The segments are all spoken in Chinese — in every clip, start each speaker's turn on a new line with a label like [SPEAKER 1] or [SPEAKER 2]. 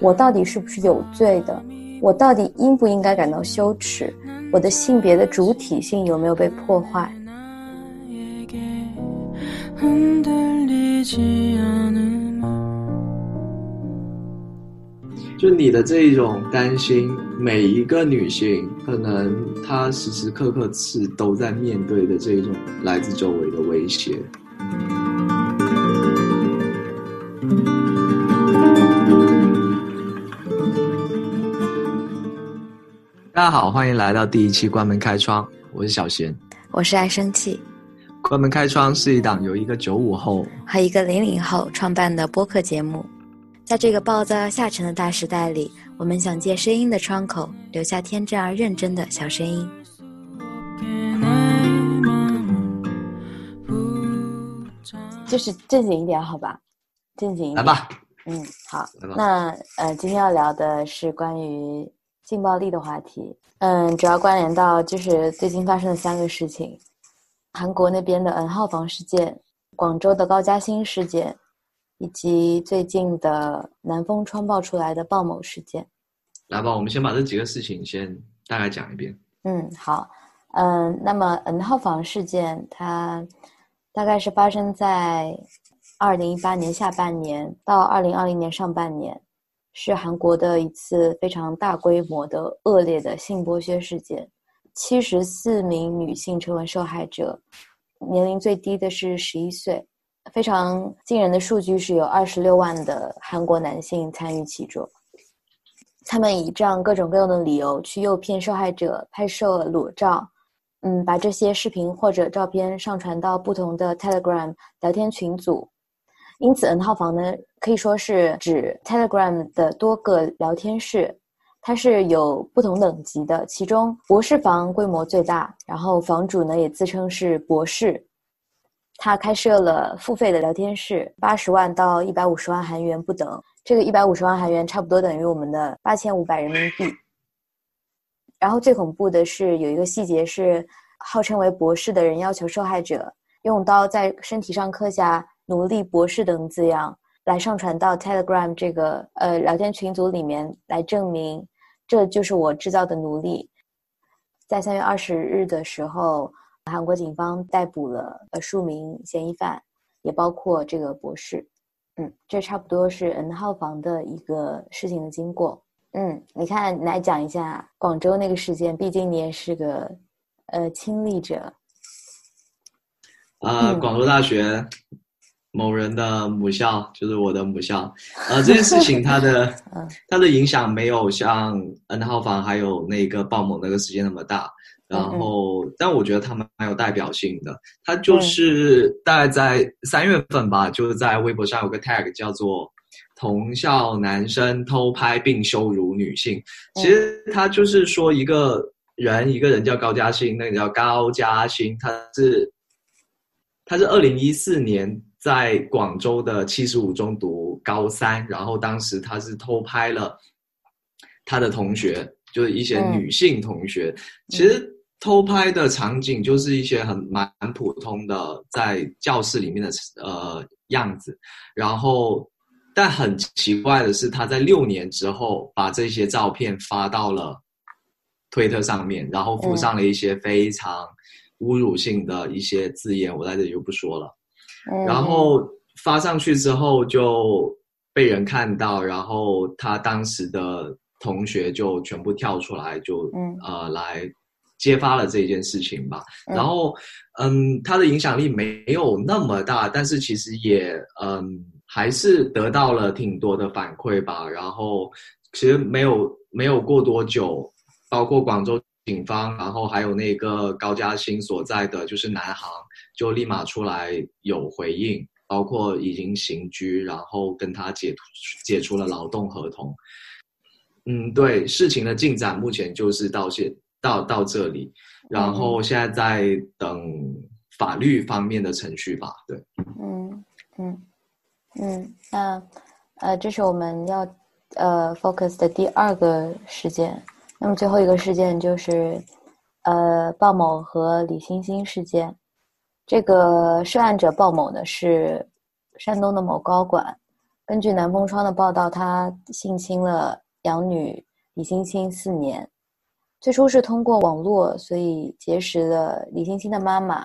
[SPEAKER 1] 我到底是不是有罪的？我到底应不应该感到羞耻？我的性别的主体性有没有被破坏？
[SPEAKER 2] 就你的这一种担心，每一个女性可能她时时刻刻是都在面对的这一种来自周围的威胁。大家好，欢迎来到第一期关门开窗，我是小贤，
[SPEAKER 1] 我是爱生气。
[SPEAKER 2] 关门开窗是一档由一个九五后
[SPEAKER 1] 和一个零零后创办的播客节目，在这个暴躁下沉的大时代里，我们想借声音的窗口，留下天真而认真的小声音。就是正经一点，好吧？正经一点，
[SPEAKER 2] 来吧。
[SPEAKER 1] 嗯，好。那呃，今天要聊的是关于。性暴力的话题，嗯，主要关联到就是最近发生的三个事情：韩国那边的 N 号房事件、广州的高嘉欣事件，以及最近的南风窗爆出来的鲍某事件。
[SPEAKER 2] 来吧，我们先把这几个事情先大概讲一遍。
[SPEAKER 1] 嗯，好，嗯，那么 N 号房事件它大概是发生在二零一八年下半年到二零二零年上半年。是韩国的一次非常大规模的恶劣的性剥削事件，七十四名女性成为受害者，年龄最低的是十一岁。非常惊人的数据是有二十六万的韩国男性参与其中，他们以这样各种各样的理由去诱骗受害者拍摄裸照，嗯，把这些视频或者照片上传到不同的 Telegram 聊天群组。因此，N 号房呢可以说是指 Telegram 的多个聊天室，它是有不同等级的。其中，博士房规模最大，然后房主呢也自称是博士。他开设了付费的聊天室，八十万到一百五十万韩元不等。这个一百五十万韩元差不多等于我们的八千五百人民币。然后最恐怖的是有一个细节是，号称为博士的人要求受害者用刀在身体上刻下。奴隶博士等字样来上传到 Telegram 这个呃聊天群组里面，来证明这就是我制造的奴隶。在三月二十日的时候，韩国警方逮捕了呃数名嫌疑犯，也包括这个博士。嗯，这差不多是 N 号房的一个事情的经过。嗯，你看，来讲一下广州那个事件，毕竟你也是个呃亲历者。
[SPEAKER 2] 啊，广州大学。某人的母校就是我的母校，呃，这件事情它的 它的影响没有像 N 号房还有那个鲍某那个事件那么大，然后但我觉得他们蛮有代表性的。他就是大概在三月份吧，就是在微博上有个 tag 叫做“同校男生偷拍并羞辱女性”。其实他就是说一个人，一个人叫高嘉欣，那个叫高嘉欣，他是他是二零一四年。在广州的七十五中读高三，然后当时他是偷拍了他的同学，就是一些女性同学。其实偷拍的场景就是一些很蛮普通的，在教室里面的呃样子。然后，但很奇怪的是，他在六年之后把这些照片发到了推特上面，然后附上了一些非常侮辱性的一些字眼，我在这里就不说了。然后发上去之后就被人看到，然后他当时的同学就全部跳出来，就呃来揭发了这件事情吧。然后嗯，他的影响力没有那么大，但是其实也嗯还是得到了挺多的反馈吧。然后其实没有没有过多久，包括广州警方，然后还有那个高嘉欣所在的就是南航。就立马出来有回应，包括已经刑拘，然后跟他解解除了劳动合同。嗯，对，事情的进展目前就是到现到到这里，然后现在在等法律方面的程序吧。对，
[SPEAKER 1] 嗯嗯嗯，那呃，这是我们要呃 focus 的第二个事件，那么最后一个事件就是呃鲍某和李欣欣事件。这个涉案者鲍某呢是山东的某高管，根据南风窗的报道，他性侵了养女李欣欣四年。最初是通过网络，所以结识了李欣欣的妈妈，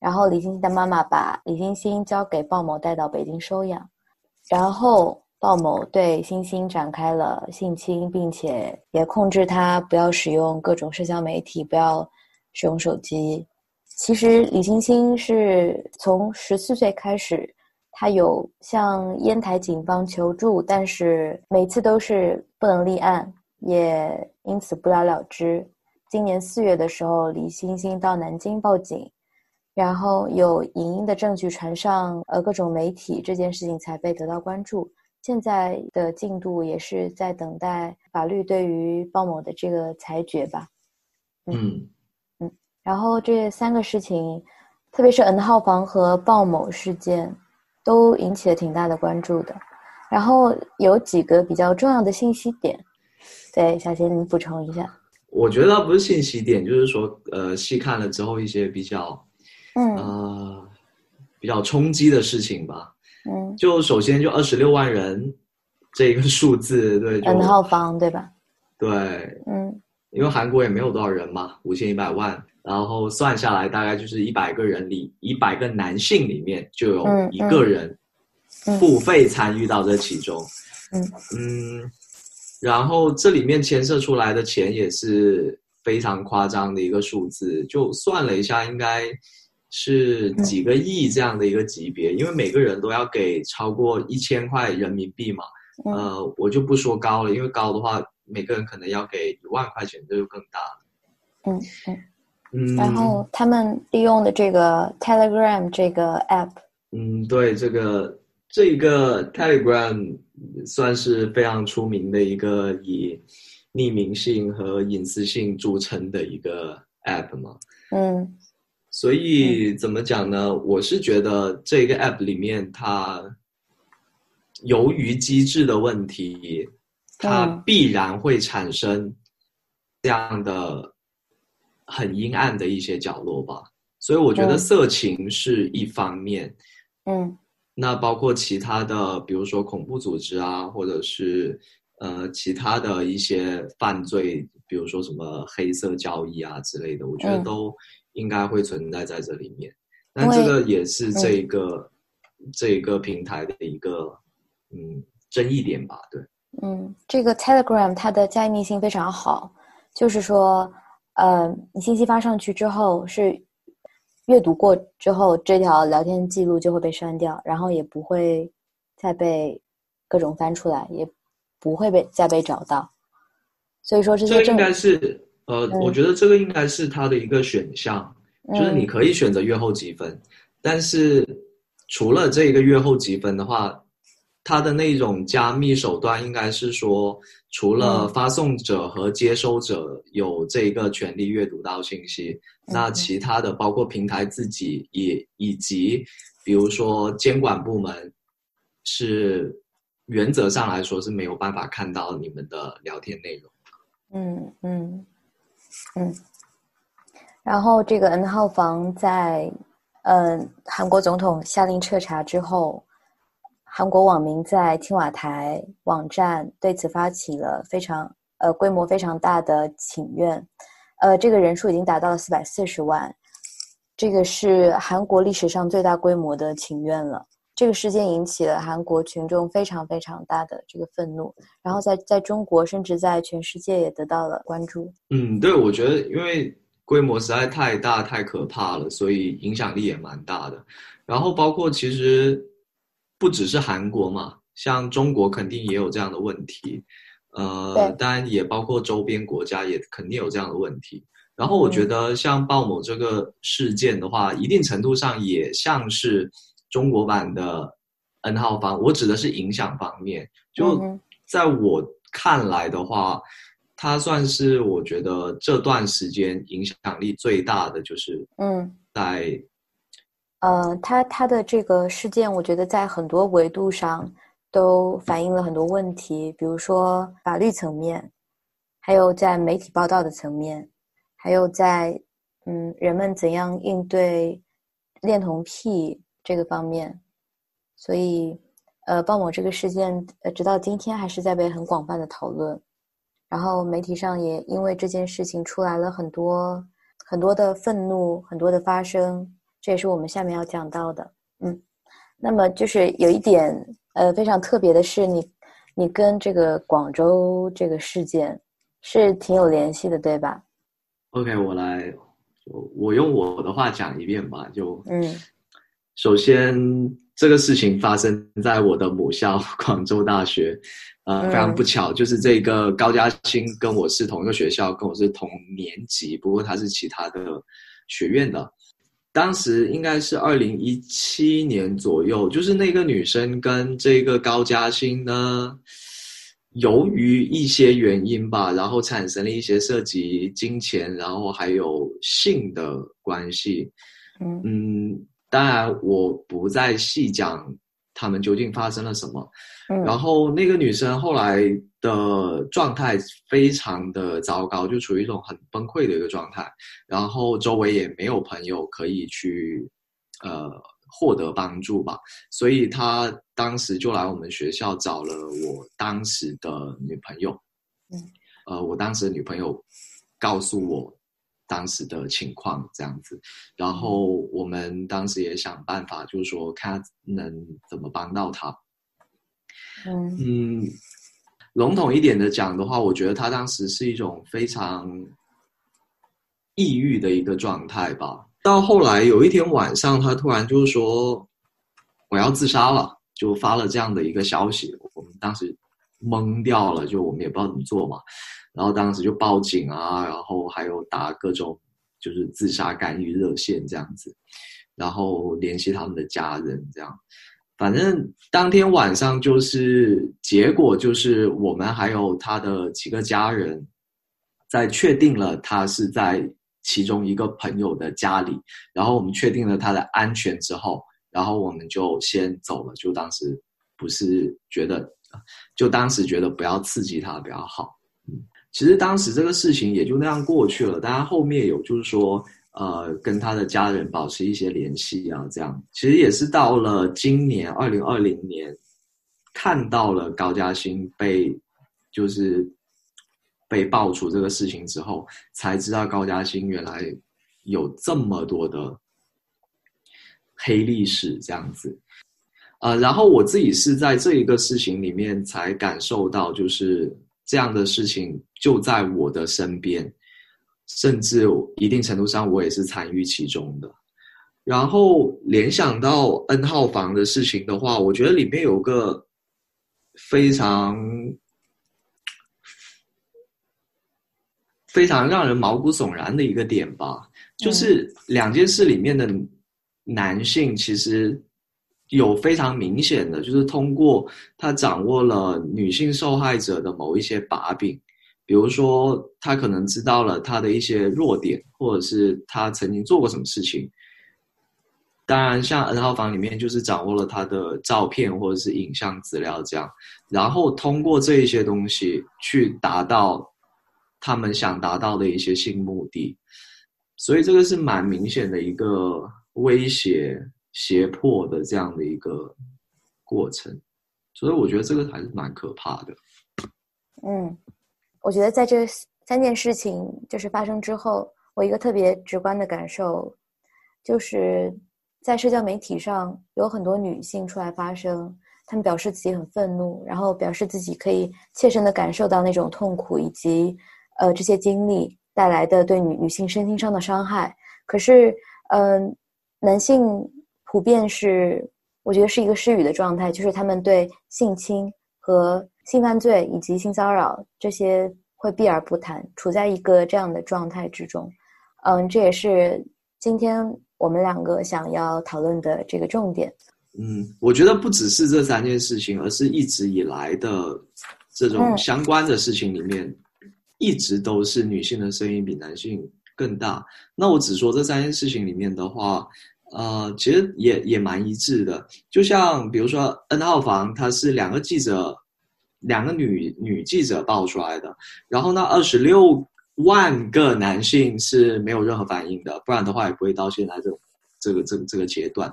[SPEAKER 1] 然后李欣欣的妈妈把李欣欣交给鲍某带到北京收养，然后鲍某对欣欣展开了性侵，并且也控制她不要使用各种社交媒体，不要使用手机。其实李欣欣是从十四岁开始，她有向烟台警方求助，但是每次都是不能立案。也因此不了了之。今年四月的时候，李星星到南京报警，然后有影音的证据传上呃各种媒体，这件事情才被得到关注。现在的进度也是在等待法律对于鲍某的这个裁决吧。
[SPEAKER 2] 嗯
[SPEAKER 1] 嗯，然后这三个事情，特别是 N 号房和鲍某事件，都引起了挺大的关注的。然后有几个比较重要的信息点。对，小贤，你补充一下。
[SPEAKER 2] 我觉得不是信息点，就是说，呃，细看了之后一些比较，
[SPEAKER 1] 嗯，
[SPEAKER 2] 呃，比较冲击的事情吧。
[SPEAKER 1] 嗯，
[SPEAKER 2] 就首先就二十六万人这一个数字，对
[SPEAKER 1] ，N 号房对吧？
[SPEAKER 2] 对，
[SPEAKER 1] 嗯，
[SPEAKER 2] 因为韩国也没有多少人嘛，五千一百万，然后算下来大概就是一百个人里，一百个男性里面就有一个人付费参与到这其中。
[SPEAKER 1] 嗯
[SPEAKER 2] 嗯。然后这里面牵涉出来的钱也是非常夸张的一个数字，就算了一下，应该是几个亿这样的一个级别，因为每个人都要给超过一千块人民币嘛。呃，我就不说高了，因为高的话，每个人可能要给一万块钱，这就更大了。
[SPEAKER 1] 嗯嗯嗯。然后他们利用的这个 Telegram 这个 app，
[SPEAKER 2] 嗯，对这个。这个 Telegram 算是非常出名的一个以匿名性和隐私性著称的一个 App 嘛。
[SPEAKER 1] 嗯，
[SPEAKER 2] 所以怎么讲呢？我是觉得这个 App 里面，它由于机制的问题，它必然会产生这样的很阴暗的一些角落吧。所以我觉得色情是一方面。
[SPEAKER 1] 嗯。
[SPEAKER 2] 那包括其他的，比如说恐怖组织啊，或者是呃其他的一些犯罪，比如说什么黑色交易啊之类的，我觉得都应该会存在在这里面。那这个也是这一个这一个平台的一个嗯争议点吧？对，
[SPEAKER 1] 嗯，这个 Telegram 它的加密性非常好，就是说，呃，你信息发上去之后是。阅读过之后，这条聊天记录就会被删掉，然后也不会再被各种翻出来，也不会被再被找到。所以说这些
[SPEAKER 2] 应该是呃，我觉得这个应该是它的一个选项，就是你可以选择阅后积分，但是除了这一个月后积分的话。它的那种加密手段应该是说，除了发送者和接收者有这个权利阅读到信息，那其他的包括平台自己也以及，比如说监管部门，是原则上来说是没有办法看到你们的聊天内容。
[SPEAKER 1] 嗯嗯嗯。然后这个 N 号房在，嗯，韩国总统下令彻查之后。韩国网民在青瓦台网站对此发起了非常呃规模非常大的请愿，呃，这个人数已经达到了四百四十万，这个是韩国历史上最大规模的请愿了。这个事件引起了韩国群众非常非常大的这个愤怒，然后在在中国甚至在全世界也得到了关注。
[SPEAKER 2] 嗯，对，我觉得因为规模实在太大太可怕了，所以影响力也蛮大的。然后包括其实。不只是韩国嘛，像中国肯定也有这样的问题，呃，当然也包括周边国家也肯定有这样的问题。然后我觉得像鲍某这个事件的话，一定程度上也像是中国版的 N 号房。我指的是影响方面，就在我看来的话，它算是我觉得这段时间影响力最大的，就是
[SPEAKER 1] 嗯，
[SPEAKER 2] 在。
[SPEAKER 1] 呃，他他的这个事件，我觉得在很多维度上都反映了很多问题，比如说法律层面，还有在媒体报道的层面，还有在嗯人们怎样应对恋童癖这个方面，所以呃，鲍某这个事件呃，直到今天还是在被很广泛的讨论。然后媒体上也因为这件事情出来了很多很多的愤怒，很多的发声，这也是我们下面要讲到的。嗯，那么就是有一点呃非常特别的是，你你跟这个广州这个事件是挺有联系的，对吧
[SPEAKER 2] ？OK，我来，我用我的话讲一遍吧。就
[SPEAKER 1] 嗯，
[SPEAKER 2] 首先这个事情发生在我的母校广州大学。呃，非常不巧，就是这个高嘉欣跟我是同一个学校，跟我是同年级，不过他是其他的学院的。当时应该是二零一七年左右，就是那个女生跟这个高嘉欣呢，由于一些原因吧，然后产生了一些涉及金钱，然后还有性的关系。嗯，当然我不再细讲他们究竟发生了什么。然后那个女生后来的状态非常的糟糕，就处于一种很崩溃的一个状态。然后周围也没有朋友可以去，呃，获得帮助吧。所以他当时就来我们学校找了我当时的女朋友。
[SPEAKER 1] 嗯，
[SPEAKER 2] 呃，我当时的女朋友告诉我当时的情况这样子。然后我们当时也想办法，就是说看能怎么帮到她。嗯，笼统一点的讲的话，我觉得他当时是一种非常抑郁的一个状态吧。到后来有一天晚上，他突然就是说我要自杀了，就发了这样的一个消息。我们当时懵掉了，就我们也不知道怎么做嘛。然后当时就报警啊，然后还有打各种就是自杀干预热线这样子，然后联系他们的家人这样。反正当天晚上就是结果，就是我们还有他的几个家人，在确定了他是在其中一个朋友的家里，然后我们确定了他的安全之后，然后我们就先走了。就当时不是觉得，就当时觉得不要刺激他比较好。嗯，其实当时这个事情也就那样过去了。当然后面有就是说。呃，跟他的家人保持一些联系啊，这样其实也是到了今年二零二零年，看到了高嘉欣被就是被爆出这个事情之后，才知道高嘉欣原来有这么多的黑历史这样子。呃，然后我自己是在这一个事情里面才感受到，就是这样的事情就在我的身边。甚至一定程度上，我也是参与其中的。然后联想到 N 号房的事情的话，我觉得里面有个非常非常让人毛骨悚然的一个点吧，就是两件事里面的男性其实有非常明显的，就是通过他掌握了女性受害者的某一些把柄。比如说，他可能知道了他的一些弱点，或者是他曾经做过什么事情。当然，像 N 号房里面就是掌握了他的照片或者是影像资料这样，然后通过这一些东西去达到他们想达到的一些性目的。所以这个是蛮明显的一个威胁、胁迫的这样的一个过程。所以我觉得这个还是蛮可怕的。
[SPEAKER 1] 嗯。我觉得在这三件事情就是发生之后，我一个特别直观的感受，就是在社交媒体上有很多女性出来发声，她们表示自己很愤怒，然后表示自己可以切身的感受到那种痛苦以及呃这些经历带来的对女女性身心上的伤害。可是，嗯，男性普遍是我觉得是一个失语的状态，就是他们对性侵和。性犯罪以及性骚扰这些会避而不谈，处在一个这样的状态之中。嗯，这也是今天我们两个想要讨论的这个重点。
[SPEAKER 2] 嗯，我觉得不只是这三件事情，而是一直以来的这种相关的事情里面，一直都是女性的声音比男性更大。那我只说这三件事情里面的话，呃，其实也也蛮一致的。就像比如说 N 号房，它是两个记者。两个女女记者爆出来的，然后那二十六万个男性是没有任何反应的，不然的话也不会到现在这这个这个这个阶段。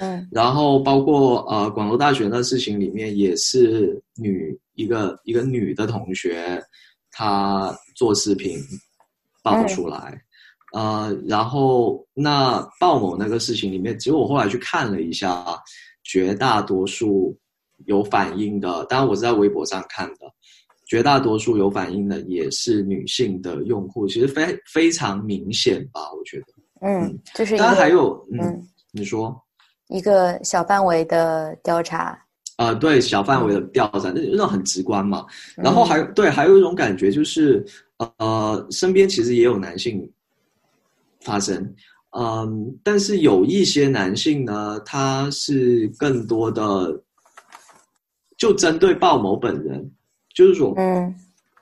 [SPEAKER 1] 嗯，
[SPEAKER 2] 然后包括呃广州大学那事情里面也是女一个一个女的同学，她做视频爆出来，呃，然后那鲍某那个事情里面，其实我后来去看了一下，绝大多数有反应的，当然我是在微博上看的，绝大多数有反应的也是女性的用户，其实非非常明显吧，我觉得。
[SPEAKER 1] 嗯，就是
[SPEAKER 2] 当然还有，
[SPEAKER 1] 嗯
[SPEAKER 2] 嗯，你说。
[SPEAKER 1] 一个小范围的调查，
[SPEAKER 2] 呃，对，小范围的调查，那那很直观嘛。然后还有对，还有一种感觉就是，呃，身边其实也有男性发生，嗯，但是有一些男性呢，他是更多的就针对鲍某本人，就是说，
[SPEAKER 1] 嗯，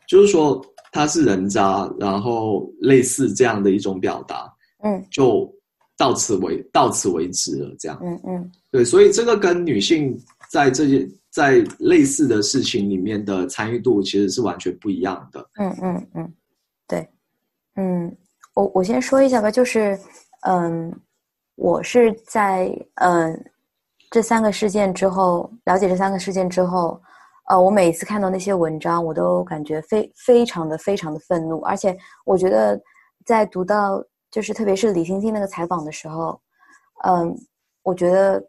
[SPEAKER 2] 就是说他是人渣，然后类似这样的一种表达，
[SPEAKER 1] 嗯，
[SPEAKER 2] 就。到此为到此为止了，这样。
[SPEAKER 1] 嗯嗯，
[SPEAKER 2] 对，所以这个跟女性在这些在类似的事情里面的参与度其实是完全不一样的。
[SPEAKER 1] 嗯嗯嗯，对，嗯，我我先说一下吧，就是嗯，我是在嗯这三个事件之后了解这三个事件之后，呃，我每次看到那些文章，我都感觉非非常的非常的愤怒，而且我觉得在读到。就是特别是李星星那个采访的时候，嗯，我觉得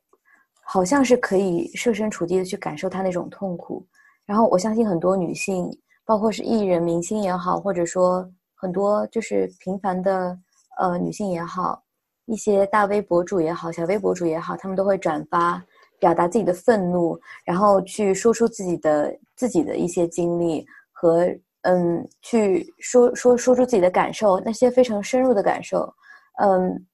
[SPEAKER 1] 好像是可以设身处地的去感受她那种痛苦。然后我相信很多女性，包括是艺人、明星也好，或者说很多就是平凡的呃女性也好，一些大 V 博主也好、小微博主也好，他们都会转发表达自己的愤怒，然后去说出自己的自己的一些经历和。嗯，去说说说出自己的感受，那些非常深入的感受。嗯，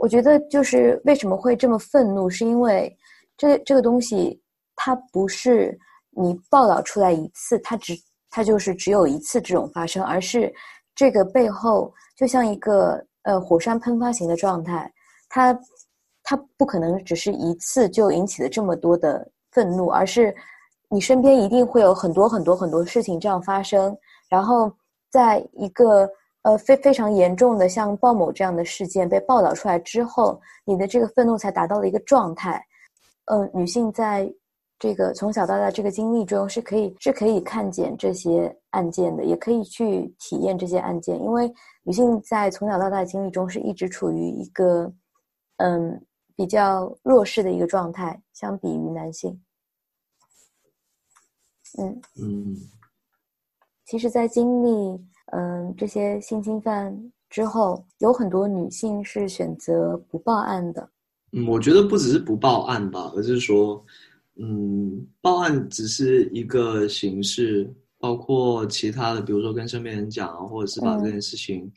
[SPEAKER 1] 我觉得就是为什么会这么愤怒，是因为这这个东西它不是你报道出来一次，它只它就是只有一次这种发生，而是这个背后就像一个呃火山喷发型的状态，它它不可能只是一次就引起了这么多的愤怒，而是你身边一定会有很多很多很多事情这样发生。然后，在一个呃非非常严重的像鲍某这样的事件被报道出来之后，你的这个愤怒才达到了一个状态。嗯，女性在这个从小到大这个经历中是可以是可以看见这些案件的，也可以去体验这些案件，因为女性在从小到大的经历中是一直处于一个嗯比较弱势的一个状态，相比于男性。嗯嗯。其实，在经历嗯这些性侵犯之后，有很多女性是选择不报案的。
[SPEAKER 2] 嗯，我觉得不只是不报案吧，而是说，嗯，报案只是一个形式，包括其他的，比如说跟身边人讲，或者是把这件事情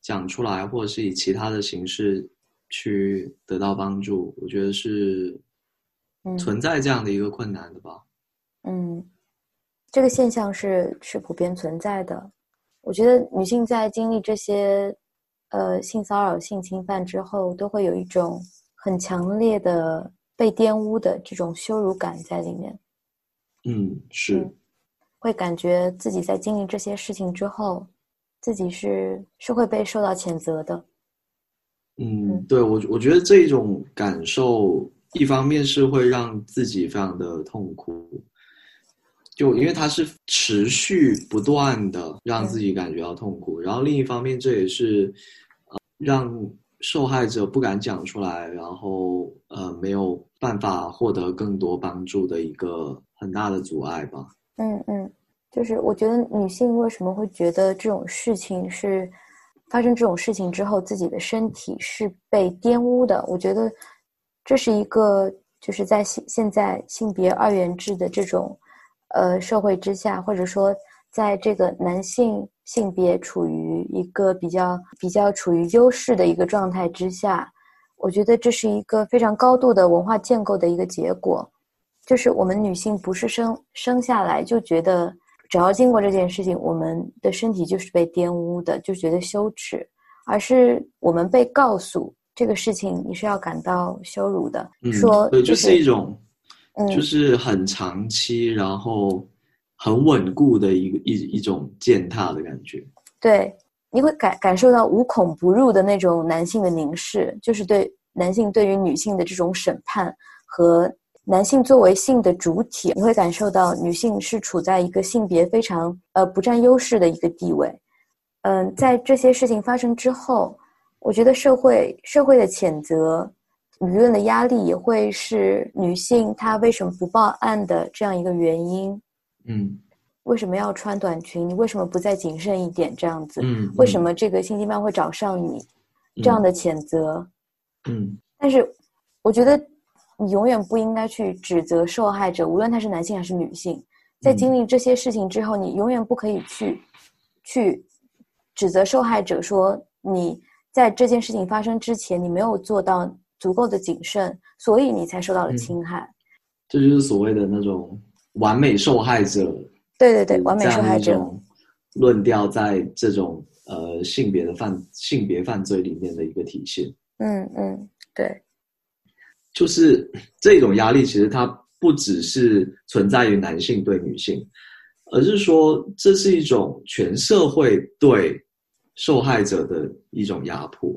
[SPEAKER 2] 讲出来，或者是以其他的形式去得到帮助。我觉得是存在这样的一个困难的吧。
[SPEAKER 1] 嗯。这个现象是是普遍存在的。我觉得女性在经历这些呃性骚扰、性侵犯之后，都会有一种很强烈的被玷污的这种羞辱感在里面。
[SPEAKER 2] 嗯，是，
[SPEAKER 1] 会感觉自己在经历这些事情之后，自己是是会被受到谴责的。
[SPEAKER 2] 嗯，对我我觉得这种感受，一方面是会让自己非常的痛苦。就因为它是持续不断的让自己感觉到痛苦，然后另一方面这也是，呃，让受害者不敢讲出来，然后呃没有办法获得更多帮助的一个很大的阻碍吧。
[SPEAKER 1] 嗯嗯，就是我觉得女性为什么会觉得这种事情是发生这种事情之后自己的身体是被玷污的？我觉得这是一个就是在现现在性别二元制的这种。呃，社会之下，或者说，在这个男性性别处于一个比较比较处于优势的一个状态之下，我觉得这是一个非常高度的文化建构的一个结果。就是我们女性不是生生下来就觉得，只要经过这件事情，我们的身体就是被玷污的，就觉得羞耻，而是我们被告诉这个事情你是要感到羞辱的，说
[SPEAKER 2] 对，就
[SPEAKER 1] 是
[SPEAKER 2] 一种。就是很长期，然后很稳固的一个一一种践踏的感觉。
[SPEAKER 1] 对，你会感感受到无孔不入的那种男性的凝视，就是对男性对于女性的这种审判和男性作为性的主体，你会感受到女性是处在一个性别非常呃不占优势的一个地位。嗯，在这些事情发生之后，我觉得社会社会的谴责。舆论的压力也会是女性她为什么不报案的这样一个原因。
[SPEAKER 2] 嗯，
[SPEAKER 1] 为什么要穿短裙？你为什么不再谨慎一点？这样子，
[SPEAKER 2] 嗯，
[SPEAKER 1] 为什么这个性侵犯会找上你？这样的谴责，
[SPEAKER 2] 嗯，
[SPEAKER 1] 但是我觉得你永远不应该去指责受害者，无论他是男性还是女性，在经历这些事情之后，你永远不可以去去指责受害者说你在这件事情发生之前你没有做到。足够的谨慎，所以你才受到了侵害。
[SPEAKER 2] 这就是所谓的那种完美受害者。
[SPEAKER 1] 对对对，完美受害者
[SPEAKER 2] 论调，在这种呃性别的犯性别犯罪里面的一个体现。
[SPEAKER 1] 嗯嗯，对，
[SPEAKER 2] 就是这种压力，其实它不只是存在于男性对女性，而是说这是一种全社会对受害者的一种压迫。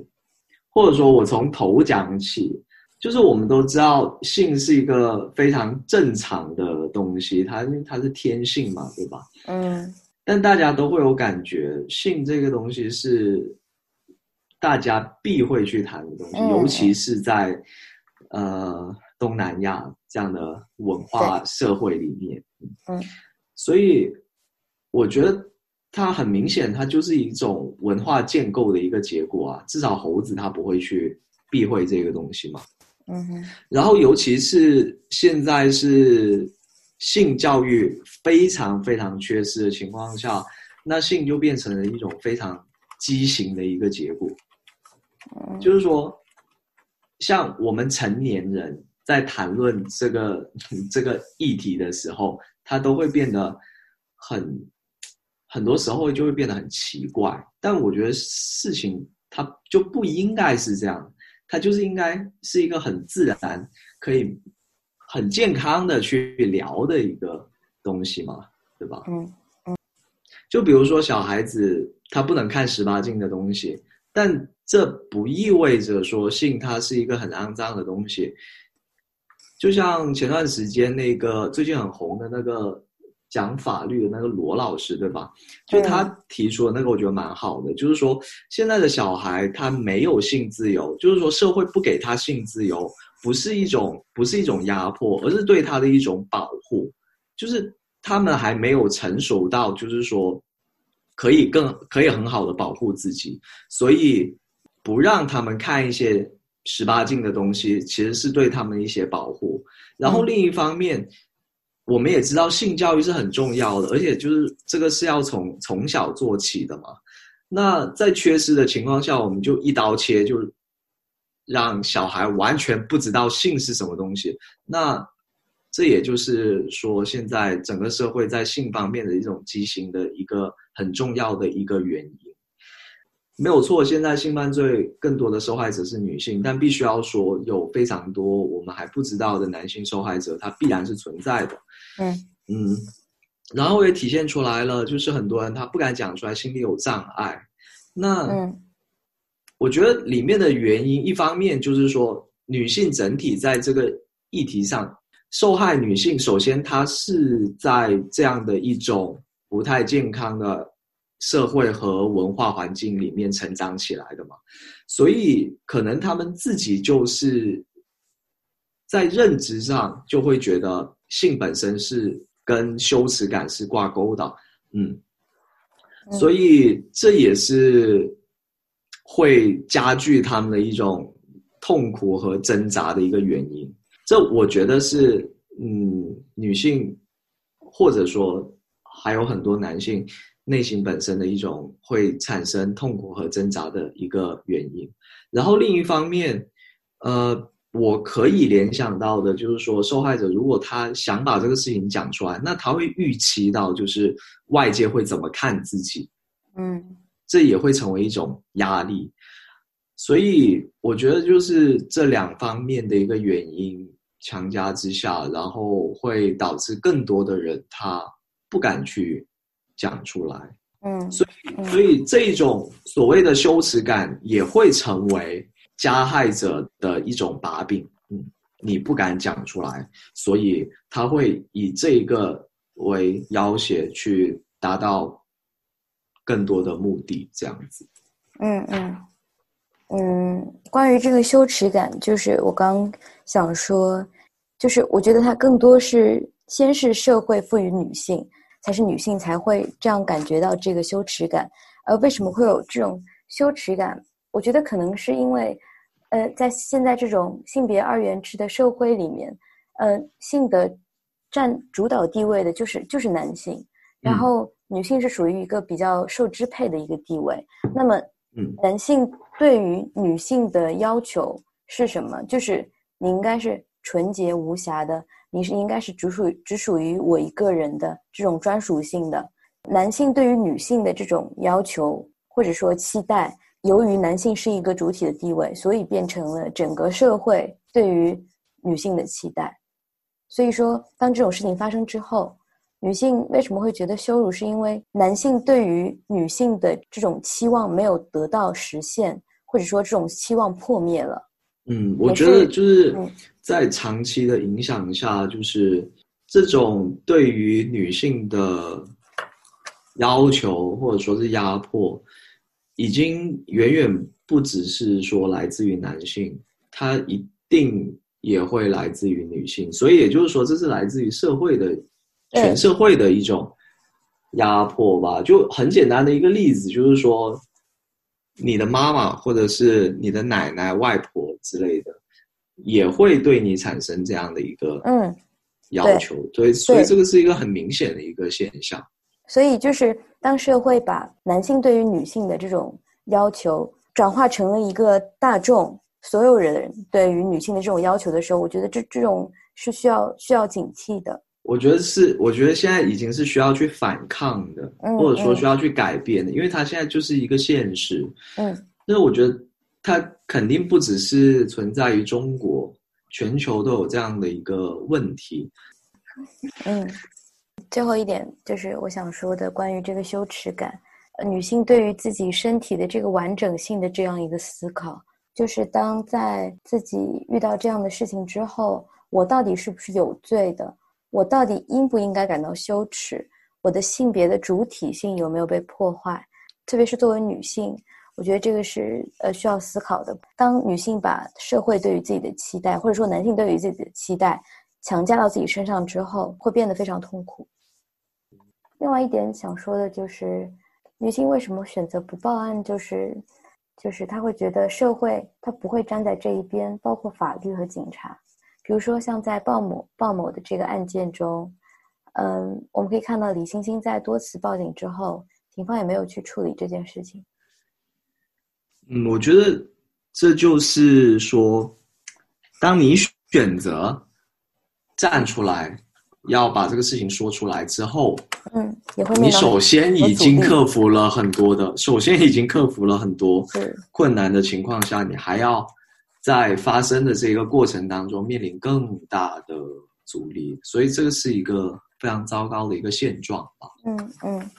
[SPEAKER 2] 或者说，我从头讲起，就是我们都知道，性是一个非常正常的东西，它它是天性嘛，对吧？
[SPEAKER 1] 嗯。
[SPEAKER 2] 但大家都会有感觉，性这个东西是大家必会去谈的东西，尤其是在呃东南亚这样的文化社会里面。
[SPEAKER 1] 嗯。
[SPEAKER 2] 所以，我觉得。它很明显，它就是一种文化建构的一个结果啊。至少猴子它不会去避讳这个东西嘛。
[SPEAKER 1] 嗯哼。
[SPEAKER 2] 然后，尤其是现在是性教育非常非常缺失的情况下，那性就变成了一种非常畸形的一个结果。就是说，像我们成年人在谈论这个 这个议题的时候，他都会变得很。很多时候就会变得很奇怪，但我觉得事情它就不应该是这样，它就是应该是一个很自然、可以很健康的去聊的一个东西嘛，对吧？
[SPEAKER 1] 嗯嗯。
[SPEAKER 2] 就比如说小孩子他不能看十八禁的东西，但这不意味着说性它是一个很肮脏的东西。就像前段时间那个最近很红的那个。讲法律的那个罗老师，对吧？就他提出的那个，我觉得蛮好的。就是说，现在的小孩他没有性自由，就是说社会不给他性自由，不是一种不是一种压迫，而是对他的一种保护。就是他们还没有成熟到，就是说可以更可以很好的保护自己，所以不让他们看一些十八禁的东西，其实是对他们一些保护。然后另一方面。我们也知道性教育是很重要的，而且就是这个是要从从小做起的嘛。那在缺失的情况下，我们就一刀切，就让小孩完全不知道性是什么东西。那这也就是说，现在整个社会在性方面的一种畸形的一个很重要的一个原因。没有错，现在性犯罪更多的受害者是女性，但必须要说，有非常多我们还不知道的男性受害者，他必然是存在的。
[SPEAKER 1] 嗯
[SPEAKER 2] 嗯，然后也体现出来了，就是很多人他不敢讲出来，心里有障碍。那
[SPEAKER 1] 嗯，
[SPEAKER 2] 我觉得里面的原因，一方面就是说，女性整体在这个议题上，受害女性首先她是在这样的一种不太健康的。社会和文化环境里面成长起来的嘛，所以可能他们自己就是在认知上就会觉得性本身是跟羞耻感是挂钩的，嗯，所以这也是会加剧他们的一种痛苦和挣扎的一个原因。这我觉得是，嗯，女性或者说还有很多男性。内心本身的一种会产生痛苦和挣扎的一个原因，然后另一方面，呃，我可以联想到的就是说，受害者如果他想把这个事情讲出来，那他会预期到就是外界会怎么看自己，
[SPEAKER 1] 嗯，
[SPEAKER 2] 这也会成为一种压力，所以我觉得就是这两方面的一个原因强加之下，然后会导致更多的人他不敢去。讲出来，
[SPEAKER 1] 嗯，
[SPEAKER 2] 所以所以这种所谓的羞耻感也会成为加害者的一种把柄。嗯，你不敢讲出来，所以他会以这个为要挟去达到更多的目的，这样子。
[SPEAKER 1] 嗯嗯嗯，关于这个羞耻感，就是我刚想说，就是我觉得它更多是先是社会赋予女性。才是女性才会这样感觉到这个羞耻感，而为什么会有这种羞耻感？我觉得可能是因为，呃，在现在这种性别二元制的社会里面，呃，性的占主导地位的就是就是男性，然后女性是属于一个比较受支配的一个地位。那么，
[SPEAKER 2] 嗯，
[SPEAKER 1] 男性对于女性的要求是什么？就是你应该是纯洁无瑕的。你是应该是只属只属于我一个人的这种专属性的。男性对于女性的这种要求或者说期待，由于男性是一个主体的地位，所以变成了整个社会对于女性的期待。所以说，当这种事情发生之后，女性为什么会觉得羞辱？是因为男性对于女性的这种期望没有得到实现，或者说这种期望破灭了。
[SPEAKER 2] 嗯，我觉得就是在长期的影响下，就是这种对于女性的要求或者说是压迫，已经远远不只是说来自于男性，它一定也会来自于女性。所以也就是说，这是来自于社会的全社会的一种压迫吧。就很简单的一个例子，就是说。你的妈妈或者是你的奶奶、外婆之类的，也会对你产生这样的一个
[SPEAKER 1] 嗯
[SPEAKER 2] 要求，所以所以这个是一个很明显的一个现象。
[SPEAKER 1] 所以就是当社会把男性对于女性的这种要求转化成了一个大众所有人对于女性的这种要求的时候，我觉得这这种是需要需要警惕的。
[SPEAKER 2] 我觉得是，我觉得现在已经是需要去反抗的，或者说需要去改变的，因为它现在就是一个现实。
[SPEAKER 1] 嗯，
[SPEAKER 2] 那我觉得它肯定不只是存在于中国，全球都有这样的一个问题。
[SPEAKER 1] 嗯，最后一点就是我想说的关于这个羞耻感，女性对于自己身体的这个完整性的这样一个思考，就是当在自己遇到这样的事情之后，我到底是不是有罪的？我到底应不应该感到羞耻？我的性别的主体性有没有被破坏？特别是作为女性，我觉得这个是呃需要思考的。当女性把社会对于自己的期待，或者说男性对于自己的期待强加到自己身上之后，会变得非常痛苦。另外一点想说的就是，女性为什么选择不报案？就是就是她会觉得社会她不会站在这一边，包括法律和警察。比如说，像在鲍某鲍某的这个案件中，嗯，我们可以看到李星星在多次报警之后，警方也没有去处理这件事情。
[SPEAKER 2] 嗯，我觉得这就是说，当你选择站出来要把这个事情说出来之后，
[SPEAKER 1] 嗯，也会
[SPEAKER 2] 你首先已经克服了很多的，首先已经克服了很多困难的情况下，你还要。在发生的这个过程当中，面临更大的阻力，所以这个是一个非常糟糕的一个现状吧。
[SPEAKER 1] 嗯嗯嗯，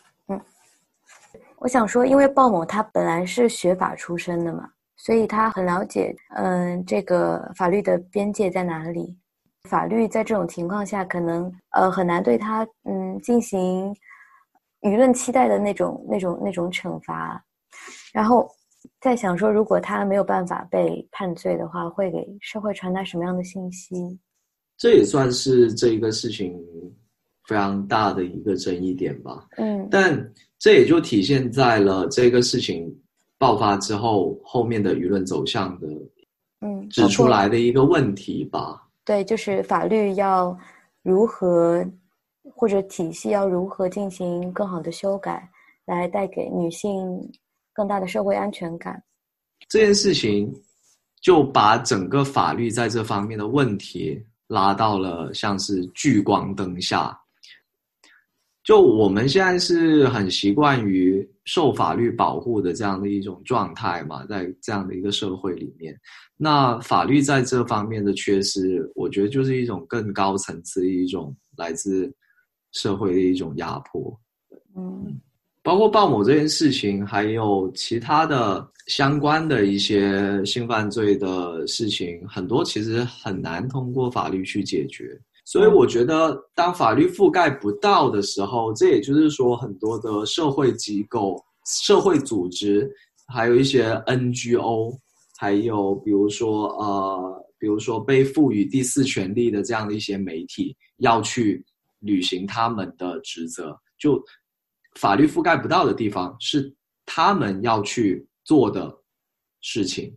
[SPEAKER 1] 我想说，因为鲍某他本来是学法出身的嘛，所以他很了解，嗯，这个法律的边界在哪里。法律在这种情况下，可能呃很难对他嗯进行舆论期待的那种那种那种惩罚，然后。在想说，如果他没有办法被判罪的话，会给社会传达什么样的信息？
[SPEAKER 2] 这也算是这一个事情非常大的一个争议点吧。
[SPEAKER 1] 嗯，
[SPEAKER 2] 但这也就体现在了这个事情爆发之后，后面的舆论走向的，
[SPEAKER 1] 嗯，
[SPEAKER 2] 指出来的一个问题吧。
[SPEAKER 1] 对，就是法律要如何，或者体系要如何进行更好的修改，来带给女性。更大的社会安全感，
[SPEAKER 2] 这件事情就把整个法律在这方面的问题拉到了像是聚光灯下。就我们现在是很习惯于受法律保护的这样的一种状态嘛，在这样的一个社会里面，那法律在这方面的缺失，我觉得就是一种更高层次的一种来自社会的一种压迫。
[SPEAKER 1] 嗯。
[SPEAKER 2] 包括鲍某这件事情，还有其他的相关的一些性犯罪的事情，很多其实很难通过法律去解决。所以我觉得，当法律覆盖不到的时候，这也就是说，很多的社会机构、社会组织，还有一些 NGO，还有比如说呃，比如说被赋予第四权利的这样的一些媒体，要去履行他们的职责。就法律覆盖不到的地方，是他们要去做的事情。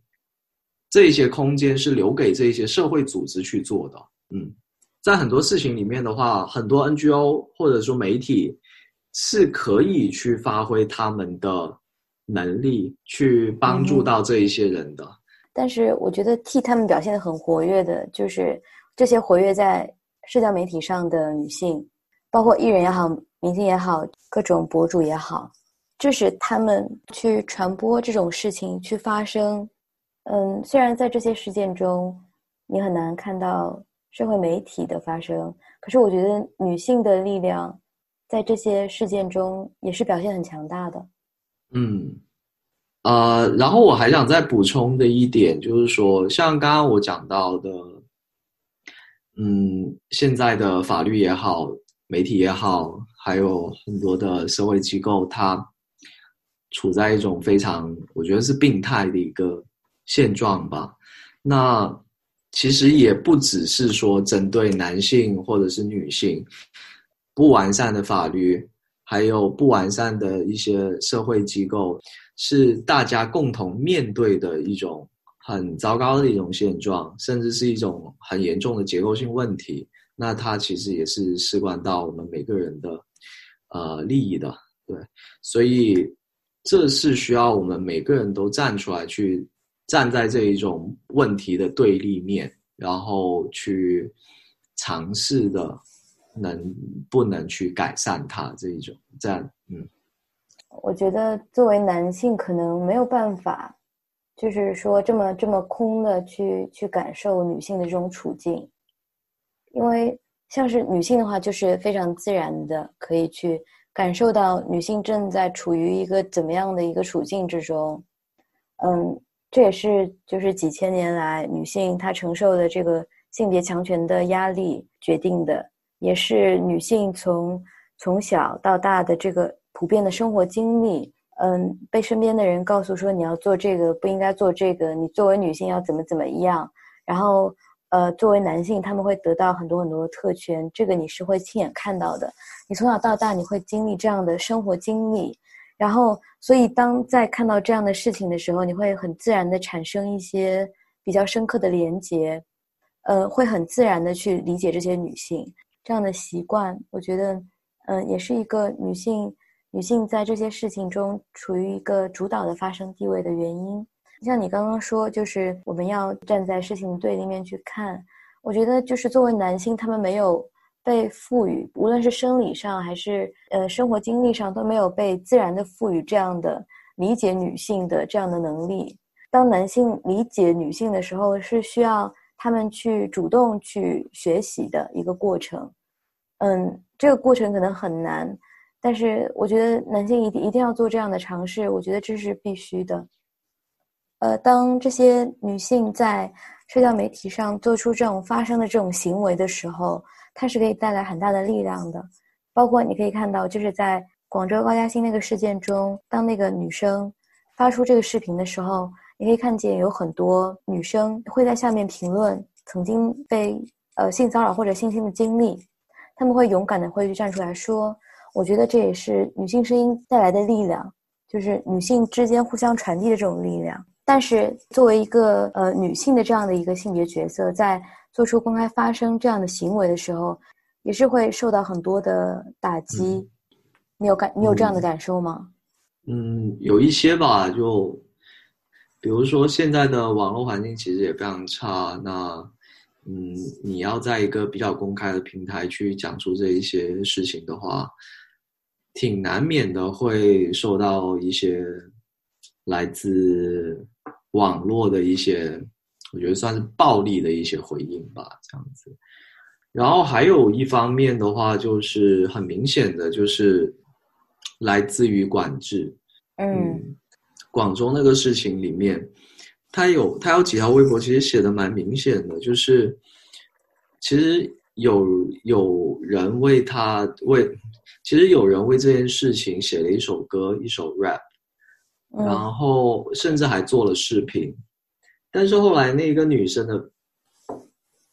[SPEAKER 2] 这些空间是留给这些社会组织去做的。嗯。在很多事情里面的话，很多 NGO 或者说媒体是可以去发挥他们的能力，去帮助到这一些人的。
[SPEAKER 1] 但是，我觉得替他们表现的很活跃的，就是这些活跃在社交媒体上的女性，包括艺人也好、明星也好、各种博主也好，就是他们去传播这种事情去发生。嗯，虽然在这些事件中，你很难看到。社会媒体的发生，可是我觉得女性的力量在这些事件中也是表现很强大的。
[SPEAKER 2] 嗯，呃，然后我还想再补充的一点就是说，像刚刚我讲到的，嗯，现在的法律也好，媒体也好，还有很多的社会机构，它处在一种非常我觉得是病态的一个现状吧。那。其实也不只是说针对男性或者是女性不完善的法律，还有不完善的一些社会机构，是大家共同面对的一种很糟糕的一种现状，甚至是一种很严重的结构性问题。那它其实也是事关到我们每个人的呃利益的，对，所以这是需要我们每个人都站出来去。站在这一种问题的对立面，然后去尝试的能不能去改善它这一种这样，嗯，
[SPEAKER 1] 我觉得作为男性可能没有办法，就是说这么这么空的去去感受女性的这种处境，因为像是女性的话，就是非常自然的可以去感受到女性正在处于一个怎么样的一个处境之中，嗯。这也是就是几千年来女性她承受的这个性别强权的压力决定的，也是女性从从小到大的这个普遍的生活经历，嗯，被身边的人告诉说你要做这个不应该做这个，你作为女性要怎么怎么样，然后呃，作为男性他们会得到很多很多的特权，这个你是会亲眼看到的，你从小到大你会经历这样的生活经历。然后，所以当在看到这样的事情的时候，你会很自然的产生一些比较深刻的连接，呃，会很自然的去理解这些女性这样的习惯。我觉得，嗯，也是一个女性女性在这些事情中处于一个主导的发生地位的原因。像你刚刚说，就是我们要站在事情的对立面去看。我觉得，就是作为男性，他们没有。被赋予，无论是生理上还是呃生活经历上，都没有被自然的赋予这样的理解女性的这样的能力。当男性理解女性的时候，是需要他们去主动去学习的一个过程。嗯，这个过程可能很难，但是我觉得男性一定一定要做这样的尝试。我觉得这是必须的。呃，当这些女性在社交媒体上做出这种发生的这种行为的时候，它是可以带来很大的力量的，包括你可以看到，就是在广州高嘉欣那个事件中，当那个女生发出这个视频的时候，你可以看见有很多女生会在下面评论曾经被呃性骚扰或者性侵的经历，他们会勇敢的会去站出来说，我觉得这也是女性声音带来的力量，就是女性之间互相传递的这种力量。但是作为一个呃女性的这样的一个性别角色，在做出公开发声这样的行为的时候，也是会受到很多的打击。你有感，你有这样的感受吗？
[SPEAKER 2] 嗯，有一些吧。就比如说，现在的网络环境其实也非常差。那嗯，你要在一个比较公开的平台去讲出这一些事情的话，挺难免的会受到一些来自网络的一些。我觉得算是暴力的一些回应吧，这样子。然后还有一方面的话，就是很明显的，就是来自于管制。
[SPEAKER 1] 嗯，
[SPEAKER 2] 广州那个事情里面，他有他有几条微博，其实写的蛮明显的，就是其实有有人为他为，其实有人为这件事情写了一首歌，一首 rap，然后甚至还做了视频，但是后来那个女生的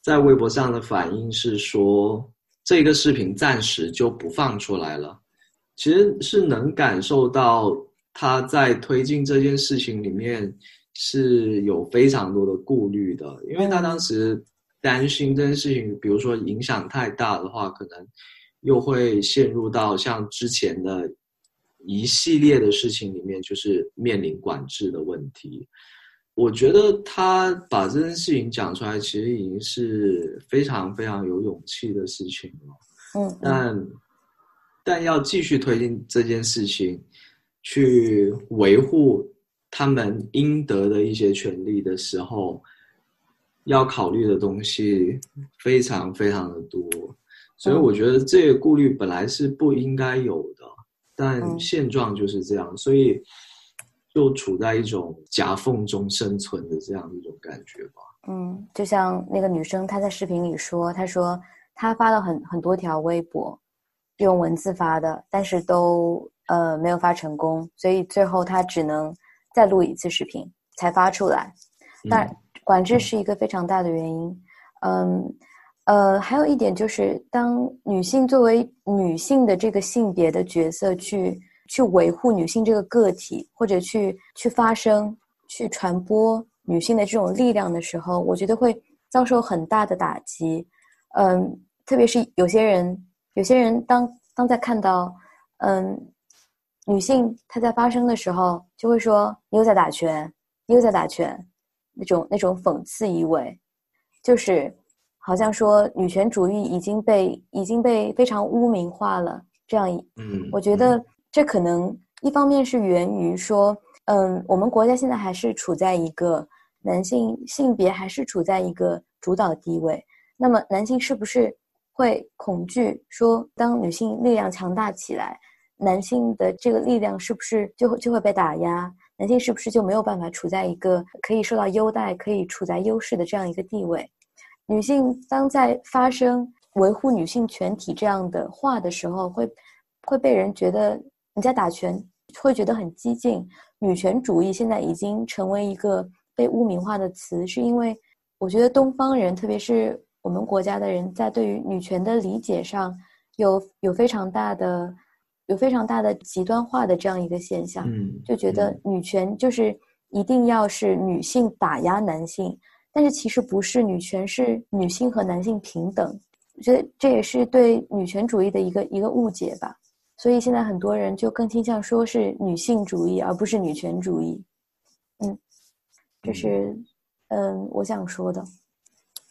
[SPEAKER 2] 在微博上的反应是说，这个视频暂时就不放出来了，其实是能感受到。他在推进这件事情里面是有非常多的顾虑的，因为他当时担心这件事情，比如说影响太大的话，可能又会陷入到像之前的一系列的事情里面，就是面临管制的问题。我觉得他把这件事情讲出来，其实已经是非常非常有勇气的事情了。
[SPEAKER 1] 嗯，
[SPEAKER 2] 但但要继续推进这件事情。去维护他们应得的一些权利的时候，要考虑的东西非常非常的多，所以我觉得这个顾虑本来是不应该有的，但现状就是这样，所以就处在一种夹缝中生存的这样一种感觉吧。
[SPEAKER 1] 嗯，就像那个女生她在视频里说，她说她发了很很多条微博，用文字发的，但是都。呃，没有发成功，所以最后她只能再录一次视频才发出来。但管制是一个非常大的原因。嗯，呃，还有一点就是，当女性作为女性的这个性别的角色去去维护女性这个个体，或者去去发声、去传播女性的这种力量的时候，我觉得会遭受很大的打击。嗯，特别是有些人，有些人当当在看到，嗯。女性她在发声的时候，就会说：“你又在打拳，你又在打拳。”那种那种讽刺意味，就是好像说女权主义已经被已经被非常污名化了。这样，
[SPEAKER 2] 嗯，
[SPEAKER 1] 我觉得这可能一方面是源于说，嗯，我们国家现在还是处在一个男性性别还是处在一个主导地位。那么，男性是不是会恐惧说，当女性力量强大起来？男性的这个力量是不是就会就会被打压？男性是不是就没有办法处在一个可以受到优待、可以处在优势的这样一个地位？女性当在发生维护女性全体这样的话的时候，会会被人觉得你在打拳，会觉得很激进。女权主义现在已经成为一个被污名化的词，是因为我觉得东方人，特别是我们国家的人在对于女权的理解上有有非常大的。有非常大的极端化的这样一个现象，就觉得女权就是一定要是女性打压男性，但是其实不是，女权是女性和男性平等，我觉得这也是对女权主义的一个一个误解吧。所以现在很多人就更倾向说是女性主义，而不是女权主义。嗯，这是嗯我想说的。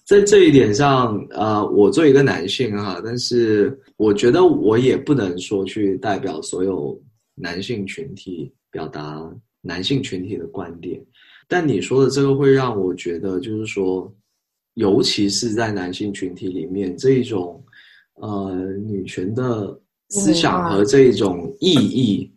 [SPEAKER 2] 在这一点上，呃，我作为一个男性哈，但是我觉得我也不能说去代表所有男性群体表达男性群体的观点。但你说的这个会让我觉得，就是说，尤其是在男性群体里面，这一种呃女权的思想和这种意义，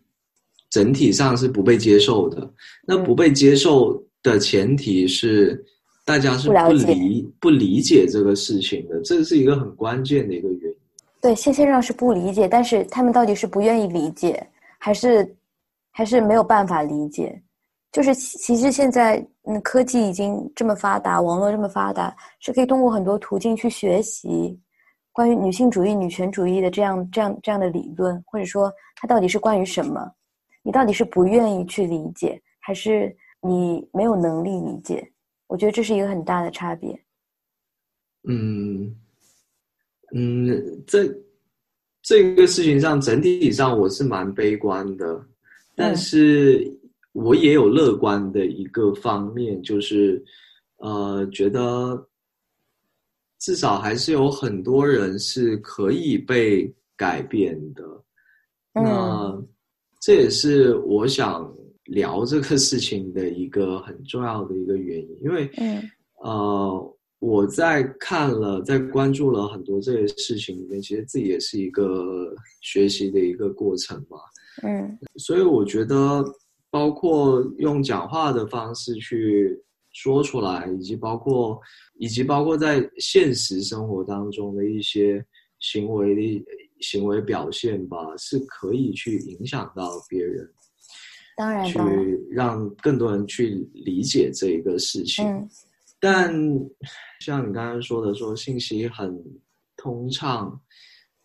[SPEAKER 2] 整体上是不被接受的。那不被接受的前提是。大家是不理不理解这个事情的，这是一个很关键的一个原因。
[SPEAKER 1] 对，现线上是不理解，但是他们到底是不愿意理解，还是还是没有办法理解？就是其实现在，嗯，科技已经这么发达，网络这么发达，是可以通过很多途径去学习关于女性主义、女权主义的这样这样这样的理论，或者说它到底是关于什么？你到底是不愿意去理解，还是你没有能力理解？我觉得这是一个很大的差别。
[SPEAKER 2] 嗯，嗯，这这个事情上整体上我是蛮悲观的，但是我也有乐观的一个方面，就是呃，觉得至少还是有很多人是可以被改变的。那这也是我想。聊这个事情的一个很重要的一个原因，因为，呃，我在看了、在关注了很多这些事情里面，其实自己也是一个学习的一个过程嘛。
[SPEAKER 1] 嗯，
[SPEAKER 2] 所以我觉得，包括用讲话的方式去说出来，以及包括以及包括在现实生活当中的一些行为的行为表现吧，是可以去影响到别人。
[SPEAKER 1] 当然，
[SPEAKER 2] 去让更多人去理解这一个事情。
[SPEAKER 1] 嗯，
[SPEAKER 2] 但像你刚刚说的，说信息很通畅，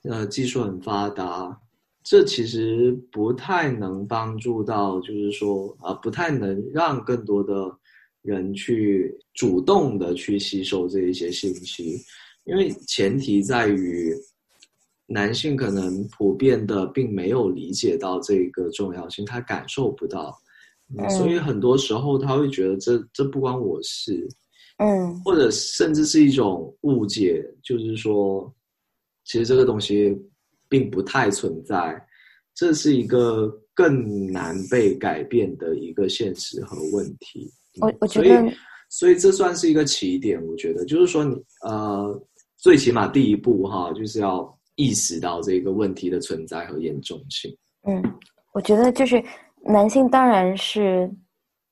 [SPEAKER 2] 呃，技术很发达，这其实不太能帮助到，就是说啊，不太能让更多的人去主动的去吸收这一些信息，因为前提在于。男性可能普遍的并没有理解到这个重要性，他感受不到，所以很多时候他会觉得这这不关我事，
[SPEAKER 1] 嗯，
[SPEAKER 2] 或者甚至是一种误解，就是说，其实这个东西并不太存在，这是一个更难被改变的一个现实和问题。
[SPEAKER 1] 我我觉得，
[SPEAKER 2] 所以这算是一个起点，我觉得就是说，你呃，最起码第一步哈，就是要。意识到这个问题的存在和严重性。
[SPEAKER 1] 嗯，我觉得就是男性当然是，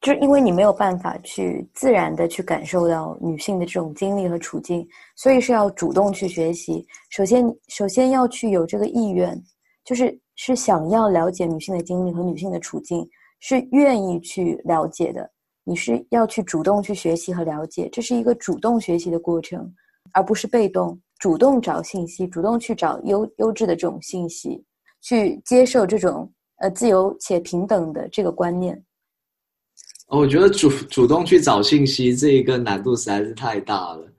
[SPEAKER 1] 就是因为你没有办法去自然的去感受到女性的这种经历和处境，所以是要主动去学习。首先，首先要去有这个意愿，就是是想要了解女性的经历和女性的处境，是愿意去了解的。你是要去主动去学习和了解，这是一个主动学习的过程，而不是被动。主动找信息，主动去找优优质的这种信息，去接受这种呃自由且平等的这个观念。
[SPEAKER 2] 我觉得主主动去找信息这一个难度实在是太大了，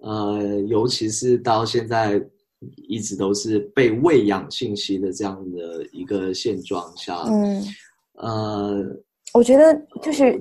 [SPEAKER 2] 呃，尤其是到现在一直都是被喂养信息的这样的一个现状下，
[SPEAKER 1] 嗯，
[SPEAKER 2] 呃，
[SPEAKER 1] 我觉得就是，